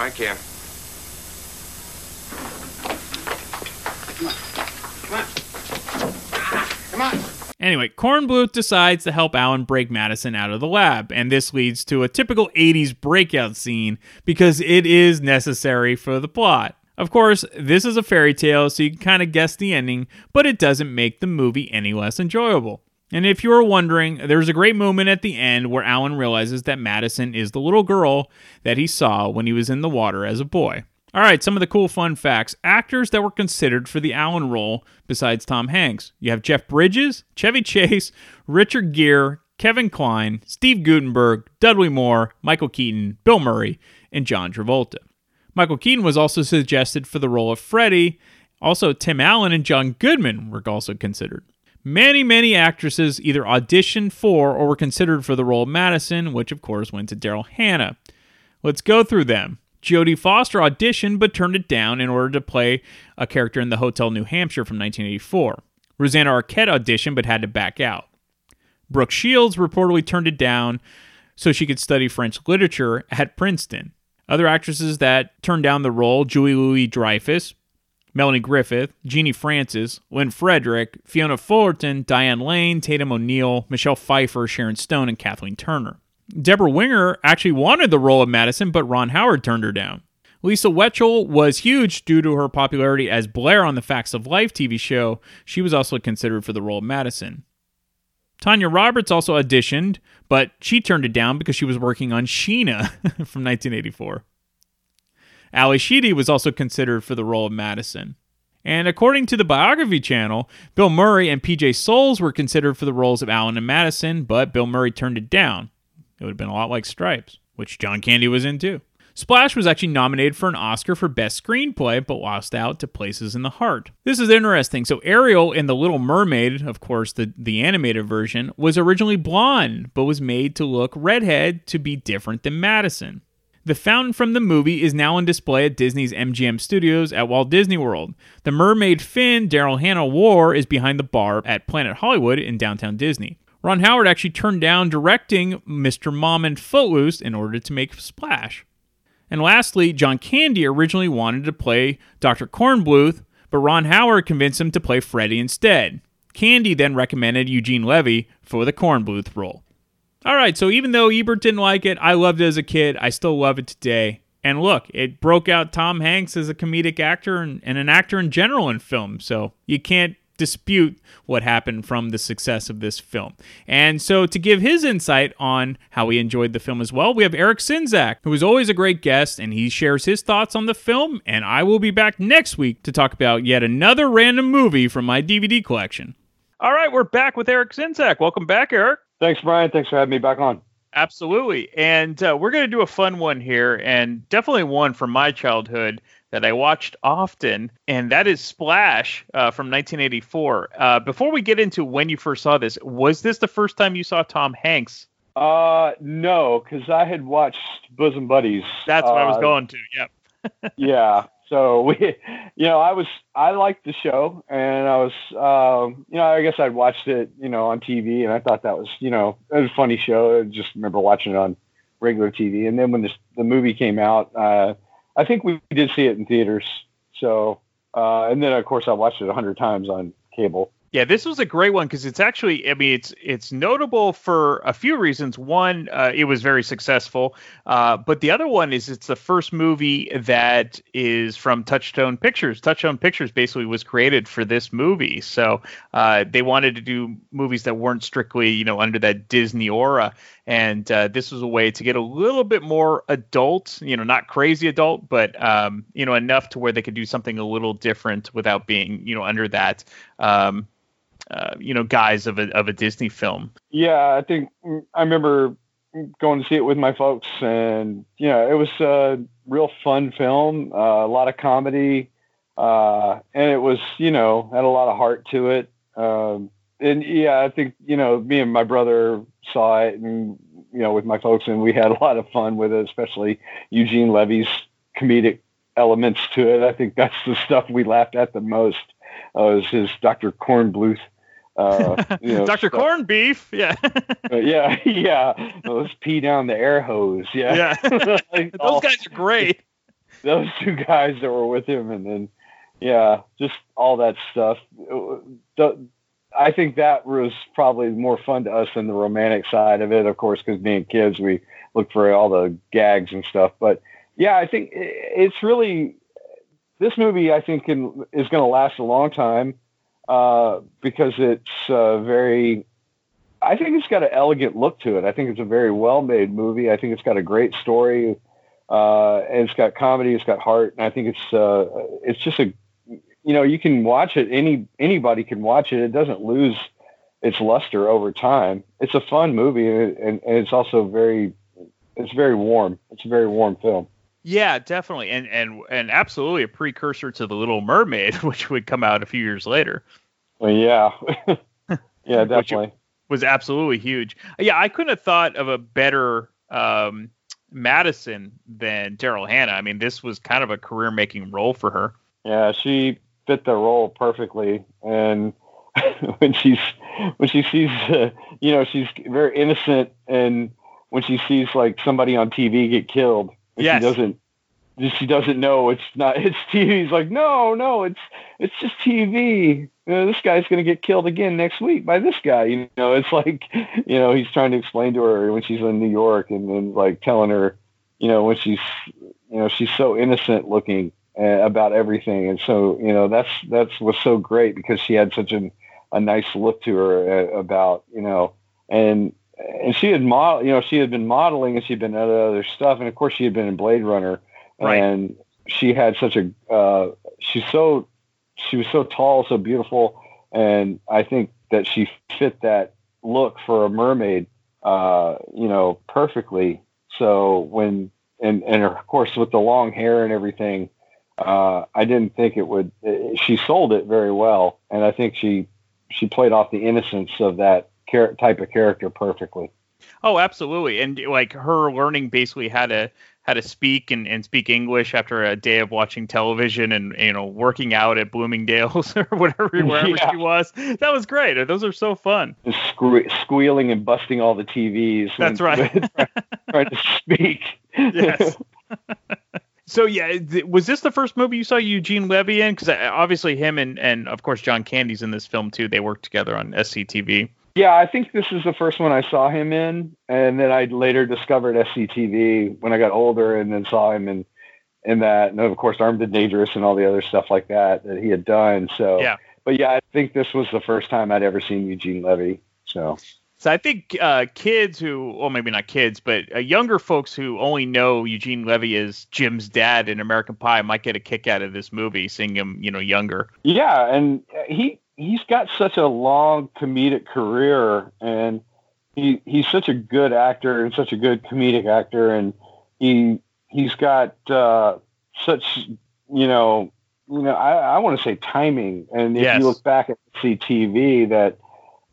I can. Come on. Anyway, Kornbluth decides to help Alan break Madison out of the lab, and this leads to a typical 80s breakout scene because it is necessary for the plot. Of course, this is a fairy tale, so you can kind of guess the ending, but it doesn't make the movie any less enjoyable. And if you are wondering, there's a great moment at the end where Alan realizes that Madison is the little girl that he saw when he was in the water as a boy. All right, some of the cool fun facts. Actors that were considered for the Alan role besides Tom Hanks. You have Jeff Bridges, Chevy Chase, Richard Gere, Kevin Kline, Steve Guttenberg, Dudley Moore, Michael Keaton, Bill Murray, and John Travolta. Michael Keaton was also suggested for the role of Freddie. Also, Tim Allen and John Goodman were also considered. Many, many actresses either auditioned for or were considered for the role of Madison, which of course went to Daryl Hannah. Let's go through them. Jodie Foster auditioned but turned it down in order to play a character in the Hotel New Hampshire from 1984. Rosanna Arquette auditioned but had to back out. Brooke Shields reportedly turned it down so she could study French literature at Princeton. Other actresses that turned down the role Julie Louis-Dreyfus, Melanie Griffith, Genie Francis, Lynn Frederick, Fiona Fullerton, Diane Lane, Tatum O'Neal, Michelle Pfeiffer, Sharon Stone, and Kathleen Turner. Debra Winger actually wanted the role of Madison, but Ron Howard turned her down. Lisa Whelchel was huge due to her popularity as Blair on the Facts of Life TV show. She was also considered for the role of Madison. Tanya Roberts also auditioned, but she turned it down because she was working on Sheena from 1984. Ally Sheedy was also considered for the role of Madison. And according to the Biography channel, Bill Murray and PJ Soles were considered for the roles of Alan and Madison, but Bill Murray turned it down. It would have been a lot like Stripes, which John Candy was in too. Splash was actually nominated for an Oscar for Best Screenplay, but lost out to Places in the Heart. This is interesting. So, Ariel in The Little Mermaid, of course, the, the animated version, was originally blonde, but was made to look redhead to be different than Madison. The fountain from the movie is now on display at Disney's MGM Studios at Walt Disney World. The mermaid fin Daryl Hannah wore is behind the bar at Planet Hollywood in downtown Disney. Ron Howard actually turned down directing Mr. Mom and Footloose in order to make Splash. And lastly, John Candy originally wanted to play Dr. Kornbluth, but Ron Howard convinced him to play Freddie instead. Candy then recommended Eugene Levy for the Kornbluth role. All right, so even though Ebert didn't like it, I loved it as a kid. I still love it today. And look, it broke out Tom Hanks as a comedic actor and, and an actor in general in film. So you can't dispute what happened from the success of this film. And so, to give his insight on how he enjoyed the film as well, we have Eric Sinzak, who is always a great guest, and he shares his thoughts on the film. And I will be back next week to talk about yet another random movie from my DVD collection. All right, we're back with Eric Sinzak. Welcome back, Eric. Thanks, Brian. Thanks for having me back on. Absolutely. And uh, we're going to do a fun one here, and definitely one from my childhood that I watched often, and that is Splash uh, from 1984. Uh, before we get into when you first saw this, was this the first time you saw Tom Hanks? Uh, no, because I had watched Bosom Buddies. That's what I was uh, going to. Yep. yeah. So we, you know, I was I liked the show, and I was, um, you know, I guess I'd watched it, you know, on TV, and I thought that was, you know, it was a funny show. I just remember watching it on regular TV, and then when this, the movie came out, uh, I think we did see it in theaters. So, uh, and then of course I watched it a hundred times on cable. Yeah, this was a great one because it's actually, I mean, it's it's notable for a few reasons. One, uh, it was very successful, uh, but the other one is it's the first movie that is from Touchstone Pictures. Touchstone Pictures basically was created for this movie, so uh, they wanted to do movies that weren't strictly, you know, under that Disney aura, and uh, this was a way to get a little bit more adult, you know, not crazy adult, but um, you know, enough to where they could do something a little different without being, you know, under that. Um, uh, you know, guise of a of a Disney film. Yeah, I think I remember going to see it with my folks, and you know, it was a real fun film, uh, a lot of comedy, uh, and it was, you know, had a lot of heart to it. Um, and yeah, I think you know, me and my brother saw it, and you know, with my folks, and we had a lot of fun with it, especially Eugene Levy's comedic elements to it. I think that's the stuff we laughed at the most. Uh, was his Dr. Kornbluth. uh, you know, Dr. Corn Beef, yeah, uh, yeah, yeah. Let's pee down the air hose, yeah. Yeah, like those all, guys are great. Those two guys that were with him, and then yeah, just all that stuff. The, I think that was probably more fun to us than the romantic side of it, of course, because being kids, we look for all the gags and stuff. But yeah, I think it's really this movie. I think can, is going to last a long time uh, because it's uh, very. I think it's got an elegant look to it. I think it's a very well made movie. I think it's got a great story, uh, and it's got comedy. It's got heart, and I think it's uh, it's just a you know you can watch it. Any anybody can watch it. It doesn't lose its luster over time. It's a fun movie, and, and, and it's also very it's very warm. It's a very warm film. Yeah, definitely, and and and absolutely a precursor to the Little Mermaid, which would come out a few years later. Well, yeah, yeah, definitely was absolutely huge. Yeah, I couldn't have thought of a better um, Madison than Daryl Hannah. I mean, this was kind of a career-making role for her. Yeah, she fit the role perfectly, and when she's when she sees, uh, you know, she's very innocent, and when she sees like somebody on TV get killed yes. she doesn't she doesn't know it's not it's TV. He's like, no, no, it's it's just TV. You know, this guy's gonna get killed again next week by this guy. You know, it's like, you know, he's trying to explain to her when she's in New York and then like telling her, you know, when she's, you know, she's so innocent looking about everything, and so you know that's that's was so great because she had such an, a nice look to her uh, about you know, and and she had model, you know, she had been modeling and she'd been other other stuff, and of course she had been in Blade Runner, right. and she had such a, uh, she's so, she was so tall, so beautiful, and I think that she fit that look for a mermaid uh, you know, perfectly. So when and and of course with the long hair and everything, uh, I didn't think it would. She sold it very well, and I think she she played off the innocence of that char- type of character perfectly. Oh, absolutely. And like her learning basically how to how to speak and, and speak English after a day of watching television and you know working out at Bloomingdale's or whatever wherever Yeah. she was. That was great. Those are so fun. Sque- squealing and busting all the TVs. That's when- right. trying to speak. Yes. So yeah, th- was this the first movie you saw Eugene Levy in? Because uh, obviously him and and of course John Candy's in this film too. They worked together on SCTV. Yeah, I think this is the first one I saw him in, and then I later discovered SCTV when I got older, and then saw him in in that, and of course Armed and Dangerous and all the other stuff like that that he had done. So, Yeah. but yeah, I think this was the first time I'd ever seen Eugene Levy. So, So I think uh, kids who, well, maybe not kids, but uh, younger folks who only know Eugene Levy as Jim's dad in American Pie might get a kick out of this movie, seeing him, you know, younger. yeah, and he he's got such a long comedic career, and he he's such a good actor and such a good comedic actor, and he he's got uh, such you know you know I, I want to say timing, and if Yes. you look back at CTV that.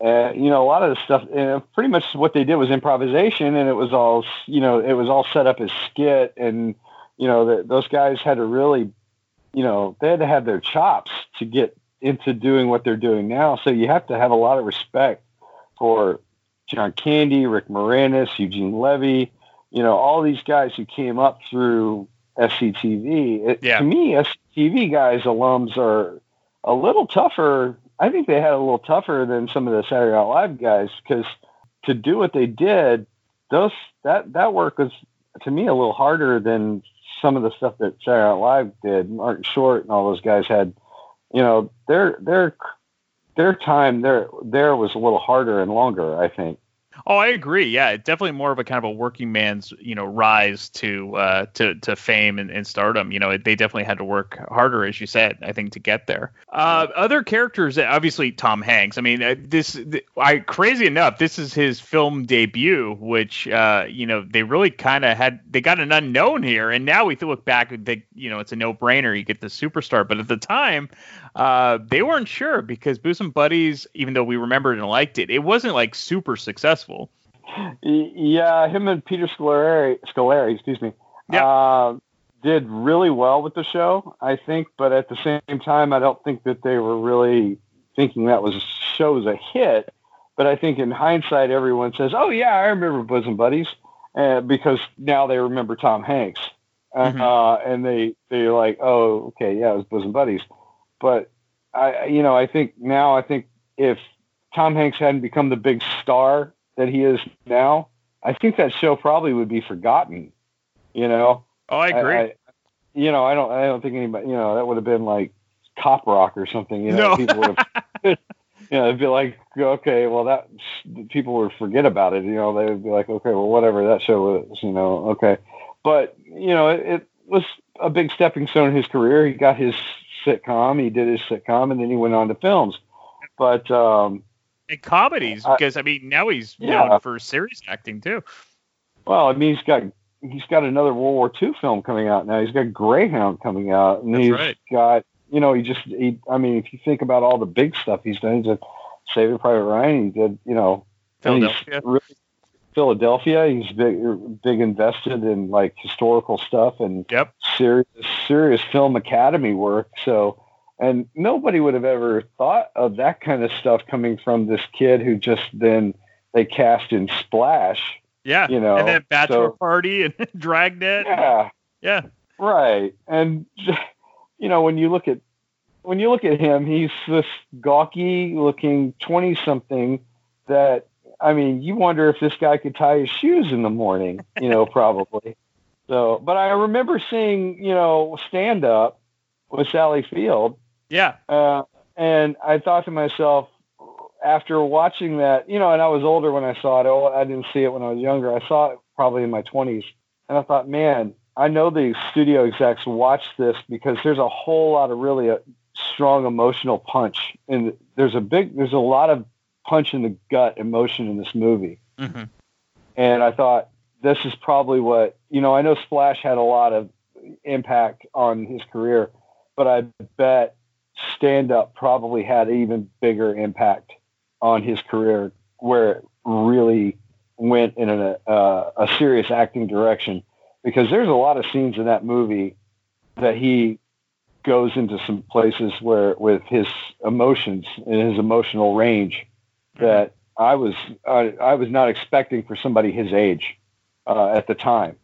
Uh, you know, a lot of the stuff, uh, pretty much what they did was improvisation, and it was all, you know, it was all set up as skit, and you know, the, those guys had to really, you know, they had to have their chops to get into doing what they're doing now. So you have to have a lot of respect for John Candy, Rick Moranis, Eugene Levy, you know, all these guys who came up through SCTV. It, Yeah. To me, SCTV guys, alums are a little tougher. I think they had a little tougher than some of the Saturday Night Live guys because to do what they did, those that that work was to me a little harder than some of the stuff that Saturday Night Live did. Martin Short and all those guys had, you know, their their their time there there was a little harder and longer. I think. Oh, I agree. Yeah, definitely more of a kind of a working man's, you know, rise to uh, to to fame and, and stardom. You know, they definitely had to work harder, as you said, I think, to get there. Uh, other characters, obviously Tom Hanks. I mean, uh, this, th- I crazy enough, this is his film debut, which uh, you know they really kind of had they got an unknown here, and now we look back, they, you know, it's a no brainer. You get the superstar, but at the time, uh, they weren't sure because Bosom Buddies, even though we remembered and liked it, it wasn't like super successful. Y- Yeah, him and Peter Scolari, Scolari, excuse me, uh, did really well with the show, I think. But at the same time, I don't think that they were really thinking that was show was a hit. But I think in hindsight, everyone says, "Oh yeah, I remember Bosom Buddies," uh, because now they remember Tom Hanks, uh, uh, and they they're like, "Oh, okay, yeah, it was Bosom Buddies." But I, you know, I think now I think if Tom Hanks hadn't become the big star that he is now, I think that show probably would be forgotten. You know. Oh, I agree. you know, I don't. I don't think anybody. You know, that would have been like Cop Rock or something. You know, No. people would have. you know, it'd be like, okay, well, that people would forget about it. You know, they would be like, okay, well, whatever that show was. You know, okay, but you know, it, it was a big stepping stone in his career. He got his sitcom. He did his sitcom, and then he went on to films. But um, And comedies, I- because I mean, now he's Yeah. known for serious acting too. Well, I mean, he's got he's got another World War II film coming out now. He's got Greyhound coming out, and That's he's right. got you know he just he. I mean, if you think about all the big stuff he's done, he's did Saving Private Ryan. He did you know and he's Philadelphia. really- Philadelphia. He's big big invested in like historical stuff and yep. serious serious film academy work. So. And nobody would have ever thought of that kind of stuff coming from this kid who just then they cast in Splash. Yeah, you know, and then bachelor so- party and Dragnet. Yeah, yeah, right. And you know, when you look at when you look at him, he's this gawky looking twenty something that I mean, you wonder if this guy could tie his shoes in the morning, you know, probably. So, but I remember seeing, you know, stand up with Sally Field. Yeah. Uh, and I thought to myself, after watching that, you know, and I was older when I saw it. Oh, I didn't see it when I was younger. I saw it probably in my 20s. And I thought, man, I know the studio execs watched this because there's a whole lot of really a strong emotional punch. And there's a big, there's a lot of punch in the gut emotion in this movie. Mm-hmm. and I thought this is probably what you know. I know Splash had a lot of impact on his career, but I bet stand up probably had even bigger impact on his career, where it really went in a, uh, a serious acting direction. Because there's a lot of scenes in that movie that he goes into some places where with his emotions and his emotional range that I was I, I was not expecting for somebody his age uh, at the time.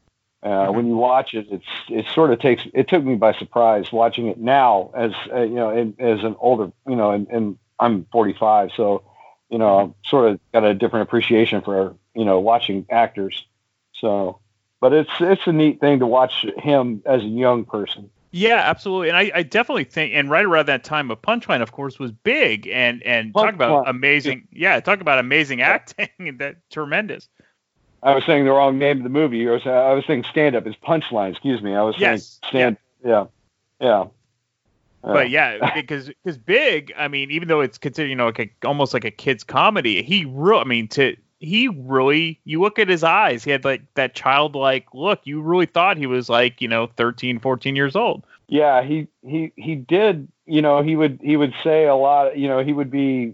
Uh, when you watch it, it's it sort of takes it took me by surprise watching it now as uh, you know in, as an older you know and, and I'm 45 so you know I'm sort of got a different appreciation for you know watching actors. So but it's it's a neat thing to watch him as a young person. Yeah, absolutely, and I, I definitely think, and right around that time, a Punchline, of course, was big, and and talk about amazing, yeah, talk about amazing acting, that tremendous. I was saying the wrong name of the movie. I was I was saying stand up is punchline excuse me. I was Yes, saying stand yeah. yeah. But yeah, because because big, I mean, even though it's considered, you know, like a, almost like a kid's comedy, he really, I mean, to he really, you look at his eyes, he had like that childlike look. You really thought he was like, you know, 13, 14 years old. yeah he he he did you know he would he would say a lot you know he would be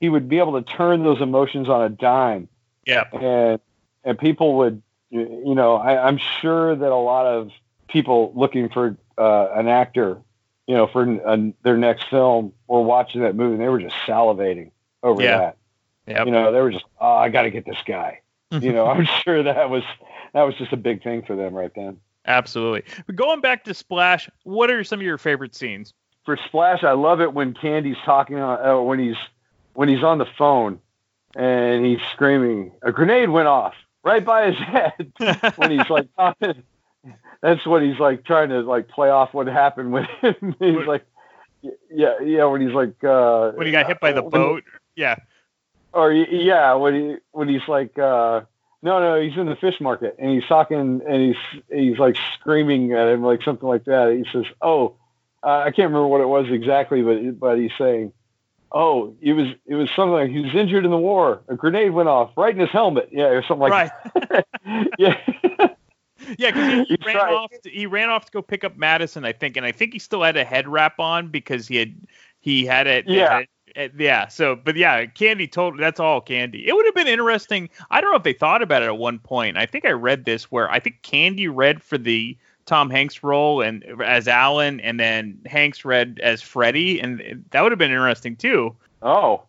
he would be able to turn those emotions on a dime. Yeah. and and people would you know I, i'm sure that a lot of people looking for uh, an actor you know for an their next film were watching that movie and they were just salivating over Yeah. that Yep. you know they were just oh i got to get this guy you know i'm sure that was that was just a big thing for them right then Absolutely. But going back to Splash, what are some of your favorite scenes? for Splash, I love it when Candy's talking on uh, when he's when he's on the phone and he's screaming, "A grenade went off right by his head." when he's like talking, that's what he's like trying to like play off what happened with him. he's like, yeah, yeah, when he's like uh, When he got hit by the when- boat? Yeah. or yeah, when he when he's like, uh, no, no, he's in the fish market and he's talking and he's he's like screaming at him like something like that. He says, "Oh, uh, I can't remember what it was exactly, but but he's saying, oh, it was it was something like he was injured in the war. A grenade went off right in his helmet, yeah, or something like Right. yeah, Yeah, because he, he ran off. To, he ran off to go pick up Madison, I think, and I think he still had a head wrap on because he had he had it. Yeah. had- uh, yeah. So, but yeah, Candy told that's all Candy. It would have been interesting. I don't know if they thought about it at one point. I think I read this where I think Candy read for the Tom Hanks role and as Alan, and then Hanks read as Freddie, and that would have been interesting too. Oh,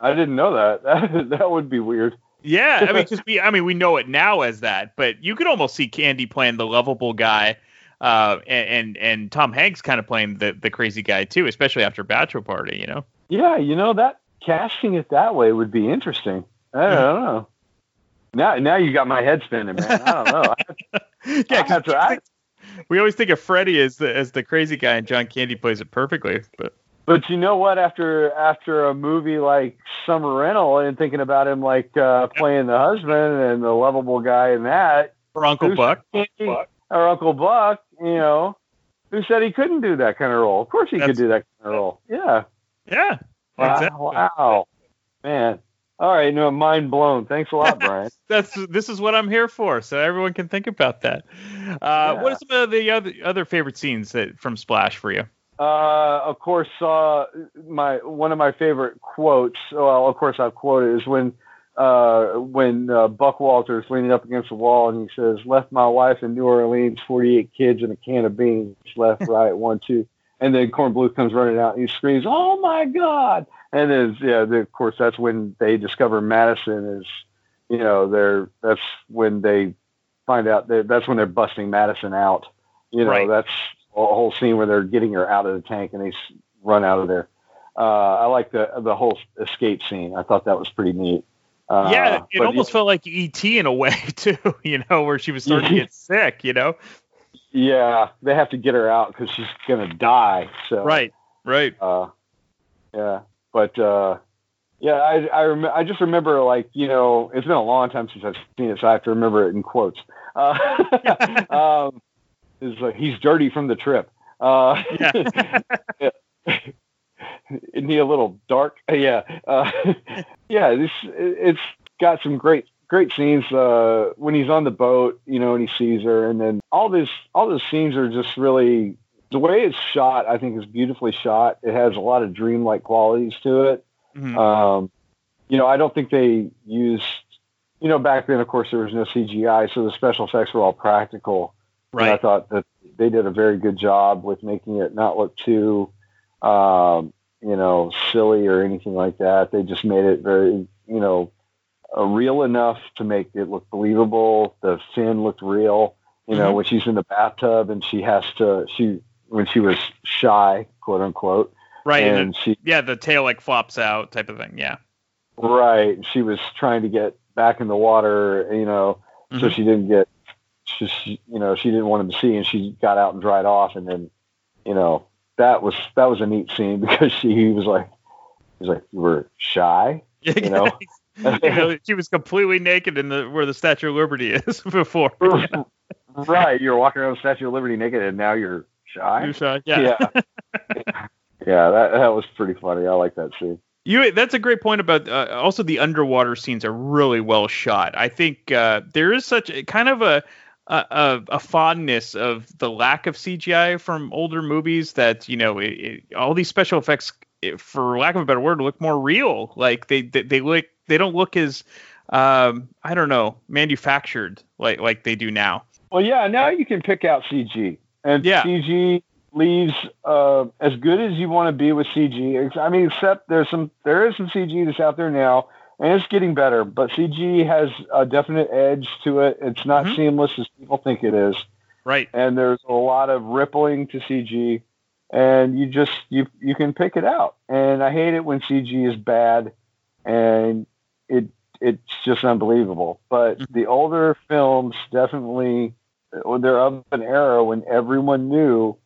I didn't know that. That that would be weird. Yeah, I mean, because we, I mean, we know it now as that, but you could almost see Candy playing the lovable guy, uh, and and, and Tom Hanks kind of playing the the crazy guy too, especially after Bachelor Party, you know. Yeah, you know that casting it that way would be interesting. I don't, I don't know. Now, now you got my head spinning, man. I don't know. Yeah, 'cause I have to- I- we always think of Freddie as the as the crazy guy, and John Candy plays it perfectly. But But you know what? After after a movie like Summer Rental and thinking about him like uh, playing the husband and the lovable guy in that, or Uncle Buck, or Uncle Buck, you know, who said he couldn't do that kind of role? Of course he could do that kind of role. Yeah. yeah, Wow. exactly. wow. Man. All right. No, mind blown. Thanks a lot, Brian. That's this is what I'm here for, so everyone can think about that. Uh, What are some of the other other favorite scenes that from Splash for you? Uh, of course, uh, my one of my favorite quotes. Well, of course, I've quoted is when uh, when uh, Buck Walters leaning up against the wall and he says, "Left my wife in New Orleans, forty-eight kids and a can of beans. Left, right, one, two." And then Kornbluth comes running out and he screams, "Oh my God!" And then yeah, then, of course, that's when they discover Madison is, you know, they're that's when they find out that that's when they're busting Madison out. You know, Right. that's a whole scene where they're getting her out of the tank and they run out of there. Uh, I like the the whole escape scene. I thought that was pretty neat. Uh, yeah, it almost felt like ET in a way too. You know, where she was starting to get sick. You know, yeah, they have to get her out because she's gonna die. So right, right. Uh, yeah, but uh, yeah, I I, rem- I just remember like you know it's been a long time since I've seen it, so I have to remember it in quotes. Uh, um, it's like he's dirty from the trip. Uh, yeah. Isn't he a little dark? Yeah, uh, yeah. This it's got some great great scenes uh, when he's on the boat, you know, and he sees her, and then all this, all those scenes are just really the way it's shot. I think is beautifully shot. It has a lot of dreamlike qualities to it. Mhm. Um, you know, I don't think they used, you know, back then, of course, there was no CGI, so the special effects were all practical. And I thought that they did a very good job with making it not look too, um, you know, silly or anything like that. They just made it very, you know, uh, real enough to make it look believable. The fin looked real. You know, Mhm. when she's in the bathtub and she has to, she when she was shy, quote unquote, Right. and And, she yeah, the tail like flops out type of thing. Yeah. Right. She was trying to get back in the water, you know, so Mhm. she didn't get, she, you know, she didn't want him to see, and she got out and dried off, and then, you know, that was that was a neat scene because she he was like, he was like, you were shy, you know. You know, she was completely naked in the where the Statue of Liberty is before. right. You're walking around the Statue of Liberty naked, and now you're shy. You're shy, yeah. Yeah. Yeah, That that was pretty funny. I like that scene. You that's a great point about uh, also the underwater scenes are really well shot. I think uh, there is such a kind of a a, a a fondness of the lack of CGI from older movies that you know it, it, all these special effects, for lack of a better word, look more real. Like they they, they look they don't look as um, I don't know manufactured like like they do now. Well, yeah. Now you can pick out CG, and Yeah. CG leaves uh, as good as you want to be with CG. I mean, except there's some there is some CG that's out there now, and it's getting better. But CG has a definite edge to it. It's not seamless as people think it is. Right. And there's a lot of rippling to CG, and you just you you can pick it out. And I hate it when CG is bad, and it it's just unbelievable. But the older films definitely they're of an era when everyone knew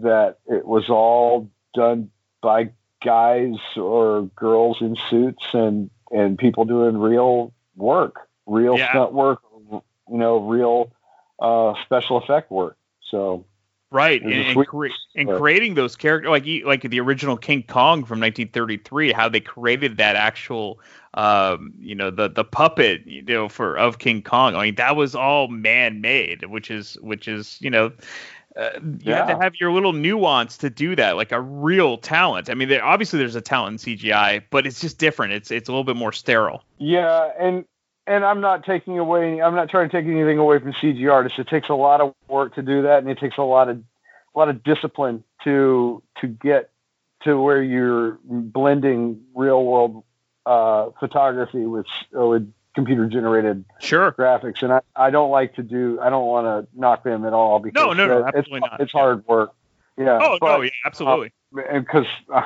that it was all done by guys or girls in suits and and people doing real work, real Yeah. stunt work, you know, real uh, special effect work. So Right, and, and, cre- and creating those characters, like like the original King Kong from 1933, how they created that actual, um, you know, the the puppet, you know, for of King Kong. I mean, that was all man made, which is which is you know. Uh, you have to have your little nuance to do that, like a real talent. I mean, there, obviously there's a talent in CGI, but it's just different. It's it's a little bit more sterile. Yeah, and and I'm not taking away. I'm not trying to take anything away from CG artists. It takes a lot of work to do that, and it takes a lot of a lot of discipline to to get to where you're blending real world uh, photography with uh, with computer generated sure graphics. And I, I don't like to do. I don't want to knock them at all because No, no, no, absolutely it's, not. It's hard work. Yeah. Oh, no, yeah, absolutely. and because uh,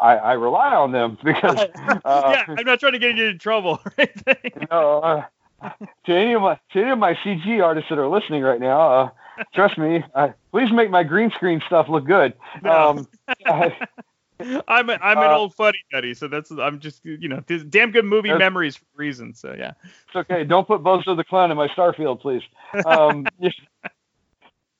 I, I rely on them because uh, yeah, I'm not trying to get you in trouble. Right? you know, uh, to any of my to any of my CG artists that are listening right now, uh, trust me, uh, please make my green screen stuff look good. Um, I'm a, I'm an Uh, old fuddy duddy, so that's I'm just you know damn good movie memories for a reason. So yeah. it's okay. Don't put Bozo the Clown in my Starfield, please. Um,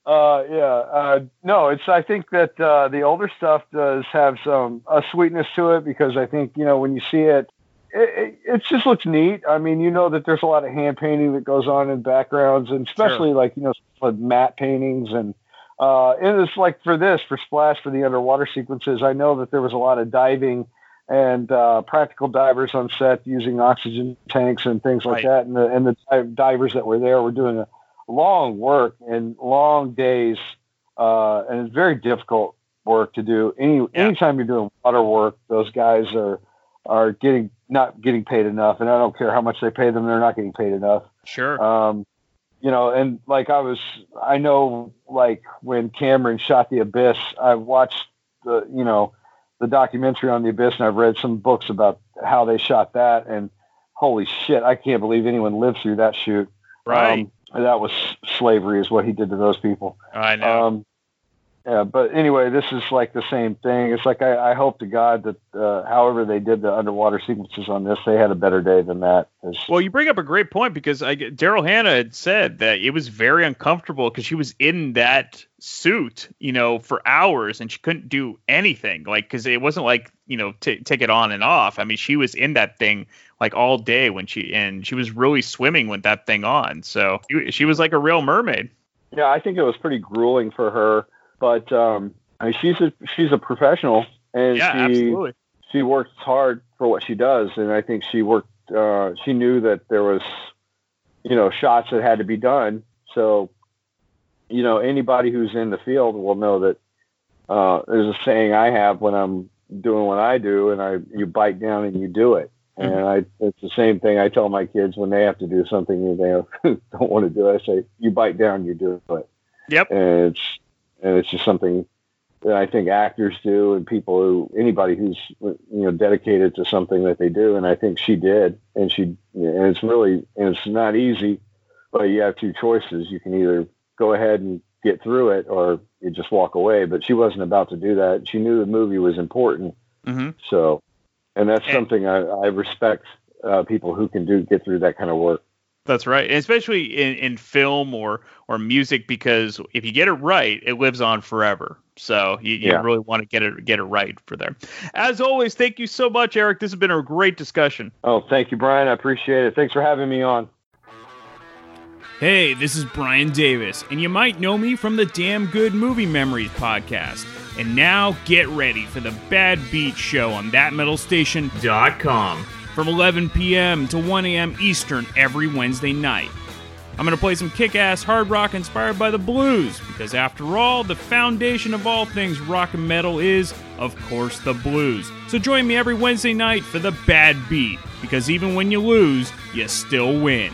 uh, yeah. Uh, no, it's. I think that uh, the older stuff does have some a sweetness to it because I think you know when you see it, it, it, it just looks neat. I mean, you know that there's a lot of hand painting that goes on in backgrounds, and especially like you know with matte paintings and. Uh, and it's like for this, for Splash, for the underwater sequences, I know that there was a lot of diving and uh, practical divers on set using oxygen tanks and things like Right. that. And the, and the divers that were there were doing a long work and long days. Uh, and it's very difficult work to do. Any anytime you're doing water work, those guys are are getting not getting paid enough. And I don't care how much they pay them; they're not getting paid enough. Sure. Um, you know, and like I was, I know, like when Cameron shot The Abyss, I watched the, you know, the documentary on The Abyss, and I've read some books about how they shot that. And holy shit, I can't believe anyone lived through that shoot. Right. Um, that was slavery, is what he did to those people. I know. Um, yeah, but anyway, this is like the same thing. It's like I, I hope to God that, uh, however they did the underwater sequences on this, they had a better day than that. Well, you bring up a great point because I, Daryl Hannah had said that it was very uncomfortable because she was in that suit, you know, for hours and she couldn't do anything. Like, because it wasn't like, you know, t- take it on and off. I mean, she was in that thing like all day when she, and she was really swimming with that thing on. So she- she was like a real mermaid. yeah, I think it was pretty grueling for her, but um, I mean, she's a she's a professional, and Yeah, she absolutely. she works hard for what she does, and I think she worked. Uh, she knew that there was, you know, shots that had to be done. So, you know, anybody who's in the field will know that uh, there's a saying I have when I'm doing what I do, and I you bite down and you do it. And I, it's the same thing I tell my kids when they have to do something and they don't want to do. I say, you bite down, you do it. Yep. And it's and it's just something that I think actors do, and people who anybody who's you know dedicated to something that they do. And I think she did, and she and it's really and it's not easy, but you have two choices. You can either go ahead and get through it, or you just walk away. But she wasn't about to do that. She knew the movie was important, Mm-hmm. so and that's something I, I respect uh, people who can do get through that kind of work. That's right, and especially in, in film or or music, because if you get it right, it lives on forever. So you, you Yeah. really want to get it get it right for them. As always, thank you so much, Eric. This has been a great discussion. Oh, thank you, Brian. I appreciate it. Thanks for having me on. Hey, this is Brian Davis, and you might know me from the Damn Good Movie Memories podcast. And now get ready for the Bad Beat Show on thatmetalstation.com from 11 p.m. to 1 a.m. Eastern every Wednesday night. I'm going to play some kick ass hard rock inspired by the blues, because after all, the foundation of all things rock and metal is, of course, the blues. So join me every Wednesday night for the Bad Beat, because even when you lose, you still win.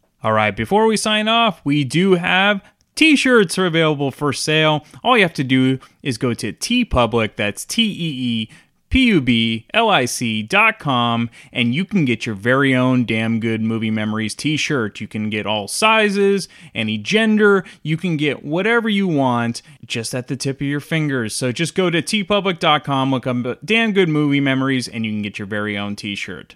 All right, before we sign off, we do have t-shirts are available for sale. All you have to do is go to that's T E E P U B L I C dot com, and you can get your very own Damn Good Movie Memories t shirt. You can get all sizes, any gender, you can get whatever you want just at the tip of your fingers. So just go to teepublic.com, look up Damn Good Movie Memories, and you can get your very own t shirt.